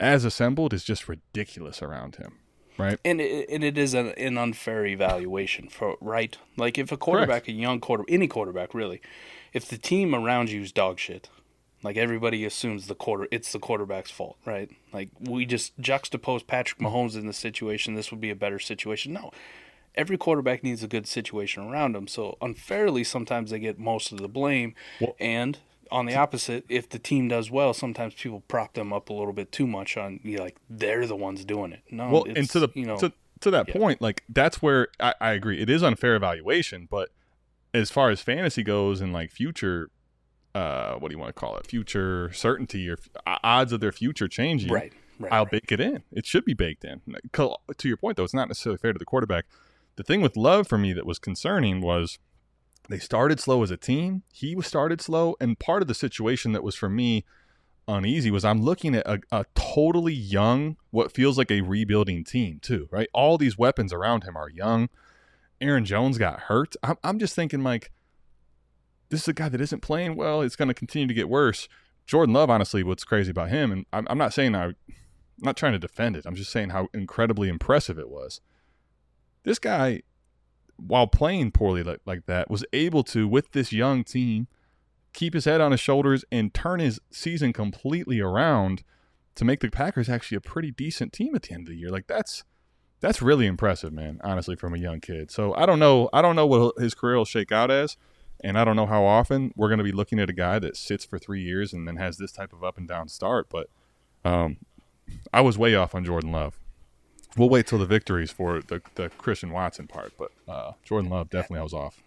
as assembled is just ridiculous around him. Right? And it, and it is an, an unfair evaluation for right. Like if a quarterback, a young quarter, any quarterback really, if the team around you is dog shit, like everybody assumes the quarter, it's the quarterback's fault, right? Like we just juxtapose Patrick Mahomes in this situation. This would be a better situation. No, every quarterback needs a good situation around him. So unfairly, sometimes they get most of the blame. Well- and on the opposite, if the team does well, sometimes people prop them up a little bit too much on you know, like they're the ones doing it. No, well, it's, and to the you know to, to that yeah. point, like that's where I, I agree. It is unfair evaluation, but as far as fantasy goes and like future, uh, what do you want to call it? Future certainty or f- odds of their future changing. right, right, I'll right. bake it in. It should be baked in. To your point, though, it's not necessarily fair to the quarterback. The thing with Love for me that was concerning was they started slow as a team. He was started slow, and part of the situation that was for me uneasy was I'm looking at a, a totally young, what feels like a rebuilding team too, right? All these weapons around him are young. Aaron Jones got hurt. I'm, I'm just thinking like, this is a guy that isn't playing well. It's going to continue to get worse. Jordan Love, honestly, what's crazy about him, and I'm, I'm not saying I, I'm not trying to defend it. I'm just saying how incredibly impressive it was. This guy, while playing poorly like, like that, was able to, with this young team, keep his head on his shoulders and turn his season completely around to make the Packers actually a pretty decent team at the end of the year. Like that's that's really impressive, man. Honestly, from a young kid. So I don't know. I don't know what his career will shake out as, and I don't know how often we're going to be looking at a guy that sits for three years and then has this type of up and down start. But um, I was way off on Jordan Love. We'll wait till the victories for the the Christian Watson part, but uh, Jordan Love definitely I was off.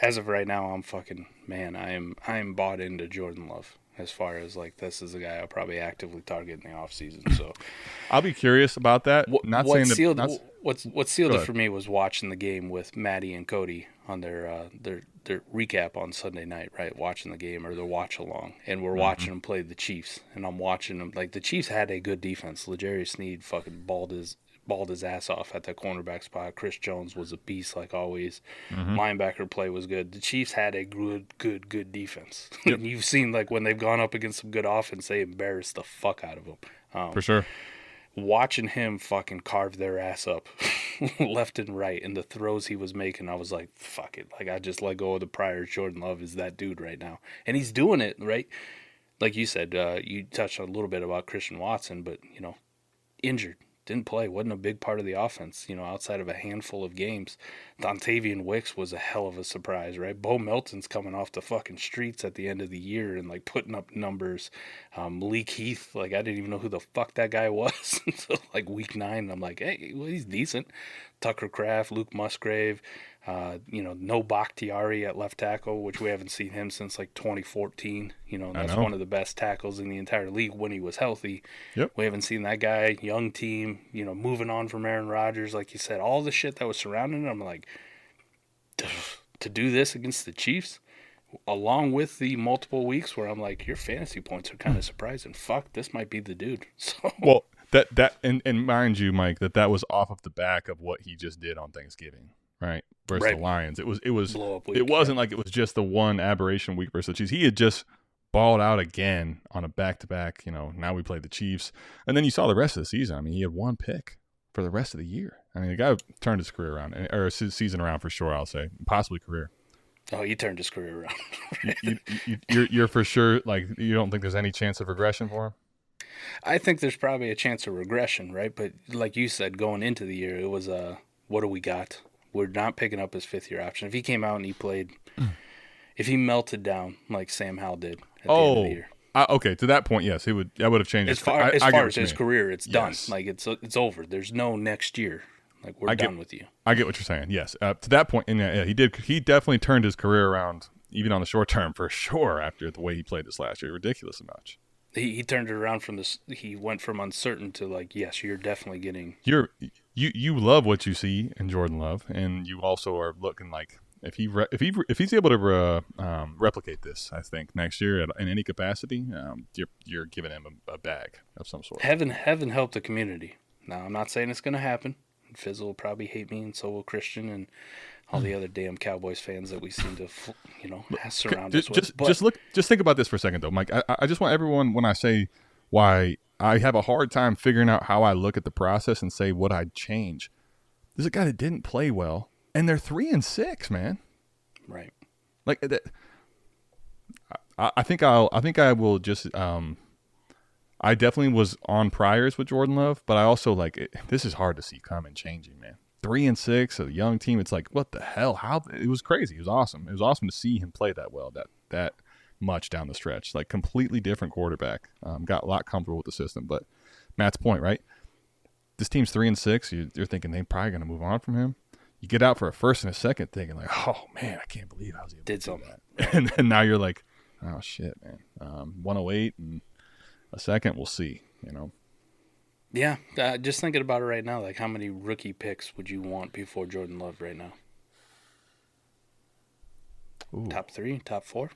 As of right now, I'm fucking man. I am I am bought into Jordan Love as far as like this is a guy I'll probably actively target in the offseason. So I'll be curious about that. what, not what that. sealed not- what's what sealed it for me was watching the game with Maddie and Cody on their uh, their their recap on Sunday night, right? Watching the game or their watch along, and Mm-hmm. we're watching them play the Chiefs, and I'm watching them like the Chiefs had a good defense. L'Jarius Sneed fucking balled his balled his ass off at that cornerback spot. Chris Jones was a beast like always. Mm-hmm. Linebacker play was good. The Chiefs had a good, good, good defense. and you've seen like when they've gone up against some good offense, they embarrass the fuck out of them. Um, for sure. watching him fucking carve their ass up left and right and the throws he was making, I was like, fuck it. Like I just let go of the prior Jordan Love is that dude right now. And he's doing it, right? Like you said, uh, you touched a little bit about Christian Watson, but you know, injured. Didn't play, wasn't a big part of the offense, you know, outside of a handful of games. Dontayvion Wicks was a hell of a surprise, right? Bo Melton's coming off the fucking streets at the end of the year and like putting up numbers. Um, Heath, like I didn't even know who the fuck that guy was until like week nine. I'm like, hey, well, he's decent. Tucker Kraft, Luke Musgrave, uh, you know, no Bakhtiari at left tackle, which we haven't seen him since like 2014. You know, and that's know. one of the best tackles in the entire league when he was healthy. Yep. We haven't seen that guy, young team, you know, moving on from Aaron Rodgers, like you said, all the shit that was surrounding him. I'm like, to do this against the Chiefs, along with the multiple weeks where I'm like, your fantasy points are kind of surprising. Fuck, this might be the dude. So Well, that that and, and mind you, Mike, that that was off of the back of what he just did on Thanksgiving, right? Versus Right. the Lions. It was it was blow up week. it wasn't like it was just the one aberration week versus the Chiefs. He had just balled out again on a back to back. You know, now we played the Chiefs, and then you saw the rest of the season. I mean, he had one pick for the rest of the year. I mean, the guy turned his career around, or his season around for sure. I'll say, possibly career. Oh, he turned his career around. You, you, you, you're you're for sure like you don't think there's any chance of regression for him. I think there's probably a chance of regression, right? But like you said, going into the year, it was uh, what do we got? We're not picking up his fifth year option. If he came out and he played, if he melted down like Sam Howell did at the end of Oh, the year, I, okay. To that point, yes, he would. That would have changed. as his- far I- as I far what as his mean. career, it's Yes. done. Like it's it's over. There's no next year. Like we're I get- done with you. I get what you're saying. Yes, uh, to that point, and yeah, yeah, he did. He definitely turned his career around, even on the short term, for sure. After the way he played this last year, ridiculous much. He he turned it around from this. He went from uncertain to like, yes, you're definitely getting. You're you you love what you see in Jordan Love, and you also are looking like if he re- if he if he's able to re- um, replicate this, I think next year at, in any capacity, um, you're you're giving him a, a bag of some sort. Heaven heaven help the community. Now I'm not saying it's gonna happen. Fizzle will probably hate me, and so will Christian and all the other damn Cowboys fans that we seem to, you know, surround us just with. just, But just look just think about this for a second though mike I, I just want everyone when i say why i have a hard time figuring out how i look at the process and say what i'd change? There's a guy that didn't play well and they're three and six man. Right, like that I, I think i'll i think i will just um i definitely was on priors with jordan love but i also like it, this is hard to see coming changing man. Three and six a young team it's like what the hell? How it was crazy. It was awesome. It was awesome to see him play that well that that much down the stretch like completely different quarterback um, got a lot comfortable with the system but matt's point right this team's three and six you, you're thinking they're probably going to move on from him you get out for a first and a second thinking like oh man i can't believe i was able Did to do something. that and then now you're like oh shit man um, 108 and a second we'll see you know yeah. Uh, just thinking about it right now, like how many rookie picks would you want before Jordan Love right now? Ooh. Top three, top four.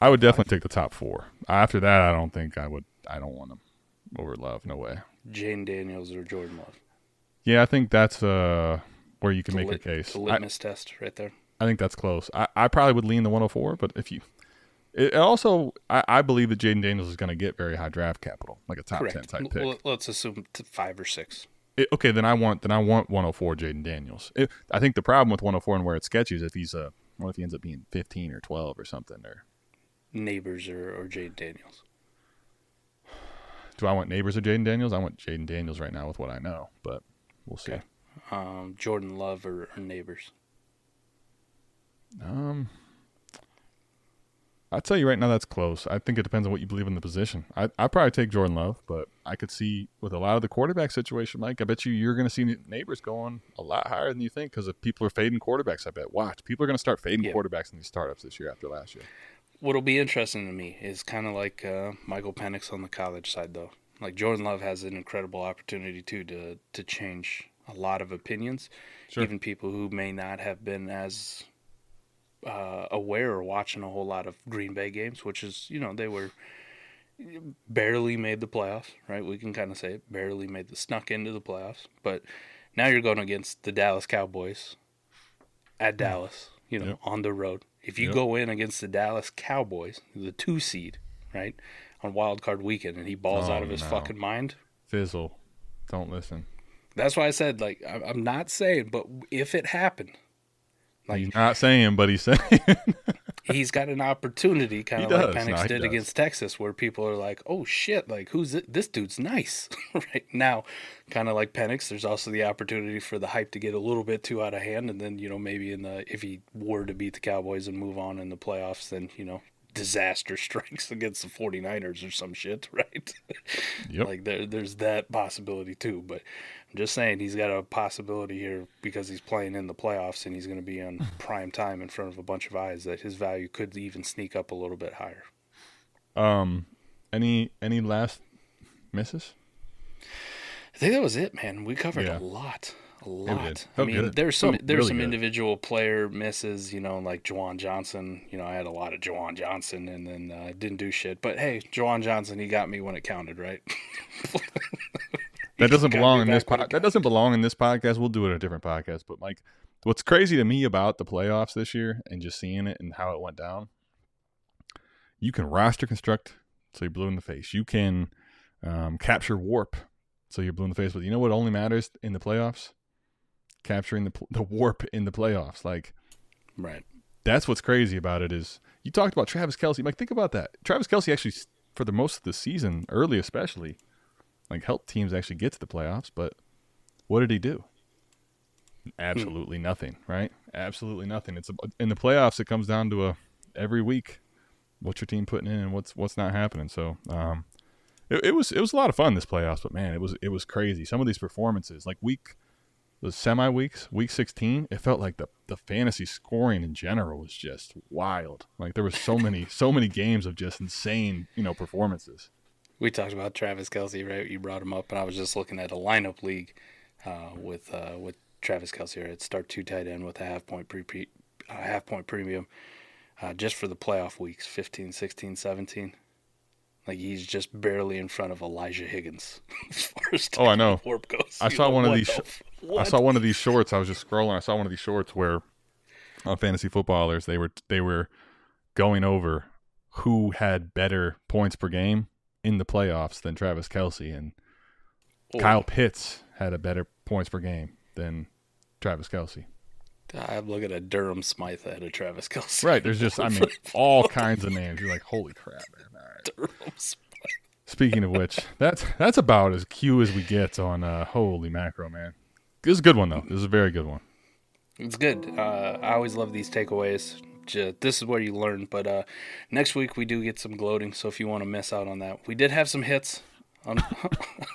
I would definitely take the top four. After that, I don't think I would. I don't want him over Love. No way. Jayden Daniels or Jordan Love. Yeah, I think that's uh where you can The make lit- a case. The I, litmus test right there. I think that's close. I, I probably would lean the 104, but if you, it also I, I believe that Jayden Daniels is going to get very high draft capital, like a top ten type pick. L- let's assume five or six. It- okay, then I want then I want 104 Jayden Daniels. It, I think the problem with 104 and where it's sketchy is if he's a what if he ends up being 15 or 12 or something or Nabers or, or Jayden Daniels. do I want Nabers or Jayden Daniels? I want Jayden Daniels right now with what I know, but we'll see. Okay. Um, Jordan Love or, or Nabers. Um, I tell you right now, that's close. I think it depends on what you believe in the position. I I probably take Jordan Love, but I could see with a lot of the quarterback situation, Mike. I bet you you're going to see Nabers going a lot higher than you think because if people are fading quarterbacks. I bet. Watch, people are going to start fading Yeah. quarterbacks in these startups this year after last year. What'll be interesting to me is kind of like uh, Michael Penix on the college side, though. Like Jordan Love has an incredible opportunity too to to change a lot of opinions, Sure. even people who may not have been as uh, aware or watching a whole lot of Green Bay games, which is you know they were barely made the playoffs, right? We can kind of say it barely made the snuck into the playoffs, but now you're going against the Dallas Cowboys at Dallas, you know, Yep. on the road. If you Yep. go in against the Dallas Cowboys, the two seed, right, on wild card weekend, and he balls Oh, out of his no. fucking mind, Fizzle, don't listen. that's why I said like I'm not saying, but if it happened, like he's not saying, but he's saying. he's got an opportunity, kind of like does. Penix No, did against Texas, where people are like, "Oh shit! Like, who's it? this dude's nice?" right now, kind of like Penix. There's also the opportunity for the hype to get a little bit too out of hand, and then you know maybe in the if he were to beat the Cowboys and move on in the playoffs, then you know disaster strikes against the 49ers or some shit, right? Yep. Like there, there's that possibility too. But I'm just saying he's got a possibility here because he's playing in the playoffs and he's going to be on prime time in front of a bunch of eyes that his value could even sneak up a little bit higher. um, any any last misses? I think that was it, man. We covered Yeah. a lot. A did. lot. I mean, good. there's some Felt there's really some good. individual player misses, you know, like Juwan Johnson. You know, I had a lot of Juwan Johnson and then uh, didn't do shit. But hey, Juwan Johnson, he got me when it counted, right? That doesn't belong in this pod. That doesn't belong in this podcast. We'll do it in a different podcast. But Mike, what's crazy to me about the playoffs this year and just seeing it and how it went down, you can roster construct so you're blue in the face. You can um, capture warp so you're blue in the face. But you know what only matters in the playoffs? Capturing the the warp in the playoffs. Like right. that's what's crazy about it is you talked about Travis Kelce. Like think about that. Travis Kelce actually for the most of the season, early especially, like helped teams actually get to the playoffs. But what did he do? Absolutely nothing. Right? Absolutely nothing. It's a, in the playoffs. It comes down to a every week what's your team putting in and what's what's not happening. So um, it, it was it was a lot of fun this playoffs. But man, it was it was crazy. Some of these performances, like week the semi weeks, week 16, it felt like the, the fantasy scoring in general was just wild. Like there was so many, so many games of just insane, you know, performances. We talked about Travis Kelce, right? You brought him up, and I was just looking at a lineup league uh, with uh, with Travis Kelce. Right? Start two tight end with a half point pre, pre uh, half point premium, uh, just for the playoff weeks 15, 16, 17. Like he's just barely in front of Elijah Higgins as far as Oh, I know. warp goes. I You saw know, one of these the sh- I saw one of these shorts. I was just scrolling. I saw one of these shorts where on fantasy footballers they were they were going over who had better points per game in the playoffs than Travis Kelce and Oh, Kyle Pitts had a better points per game than Travis Kelce. I'm looking at Durham Smythe ahead of Travis Kelce. Right. There's just I mean all kinds of names. You're like, holy crap, man. Speaking of which, that's that's about as cute as we get on uh, holy macro, man. This is a good one though. This is a very good one. It's good. Uh, I always love these takeaways. This is where you learn. But uh, next week we do get some gloating, so if you want to miss out on that, we did have some hits. Un-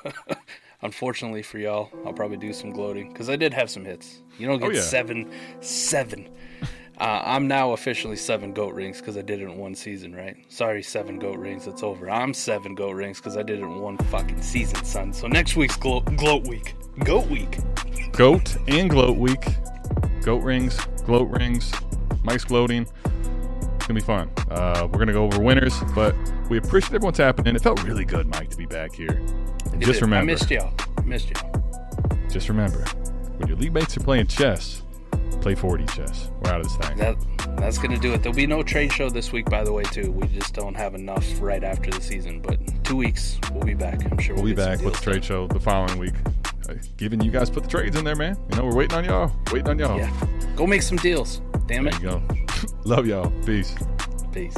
Unfortunately for y'all, I'll probably do some gloating because I did have some hits. You don't get Oh, yeah. seven, seven. Uh, I'm now officially seven goat rings because I did it in one season, right? Sorry, seven goat rings. It's over. I'm seven goat rings because I did it in one fucking season, son. So next week's gloat, gloat week, goat week. Goat and gloat week. Goat rings, gloat rings, Mike's gloating. It's gonna be fun. Uh, we're gonna go over winners, but we appreciate everyone's happening. It felt really good, Mike, to be back here. Just remember, I missed y'all. I missed y'all. just remember, when your league mates are playing chess, play 4D chess. We're out of this thing. That that's gonna do it. There'll be no trade show this week, by the way, too. We just don't have enough right after the season. But two weeks, we'll be back. I'm sure We'll be get some back with the trade show the following week. Uh, Giving you guys put the trades in there, man. You know, we're waiting on y'all. Waiting on y'all. Yeah, go make some deals. Damn There it. you go. Love y'all. Peace. Peace.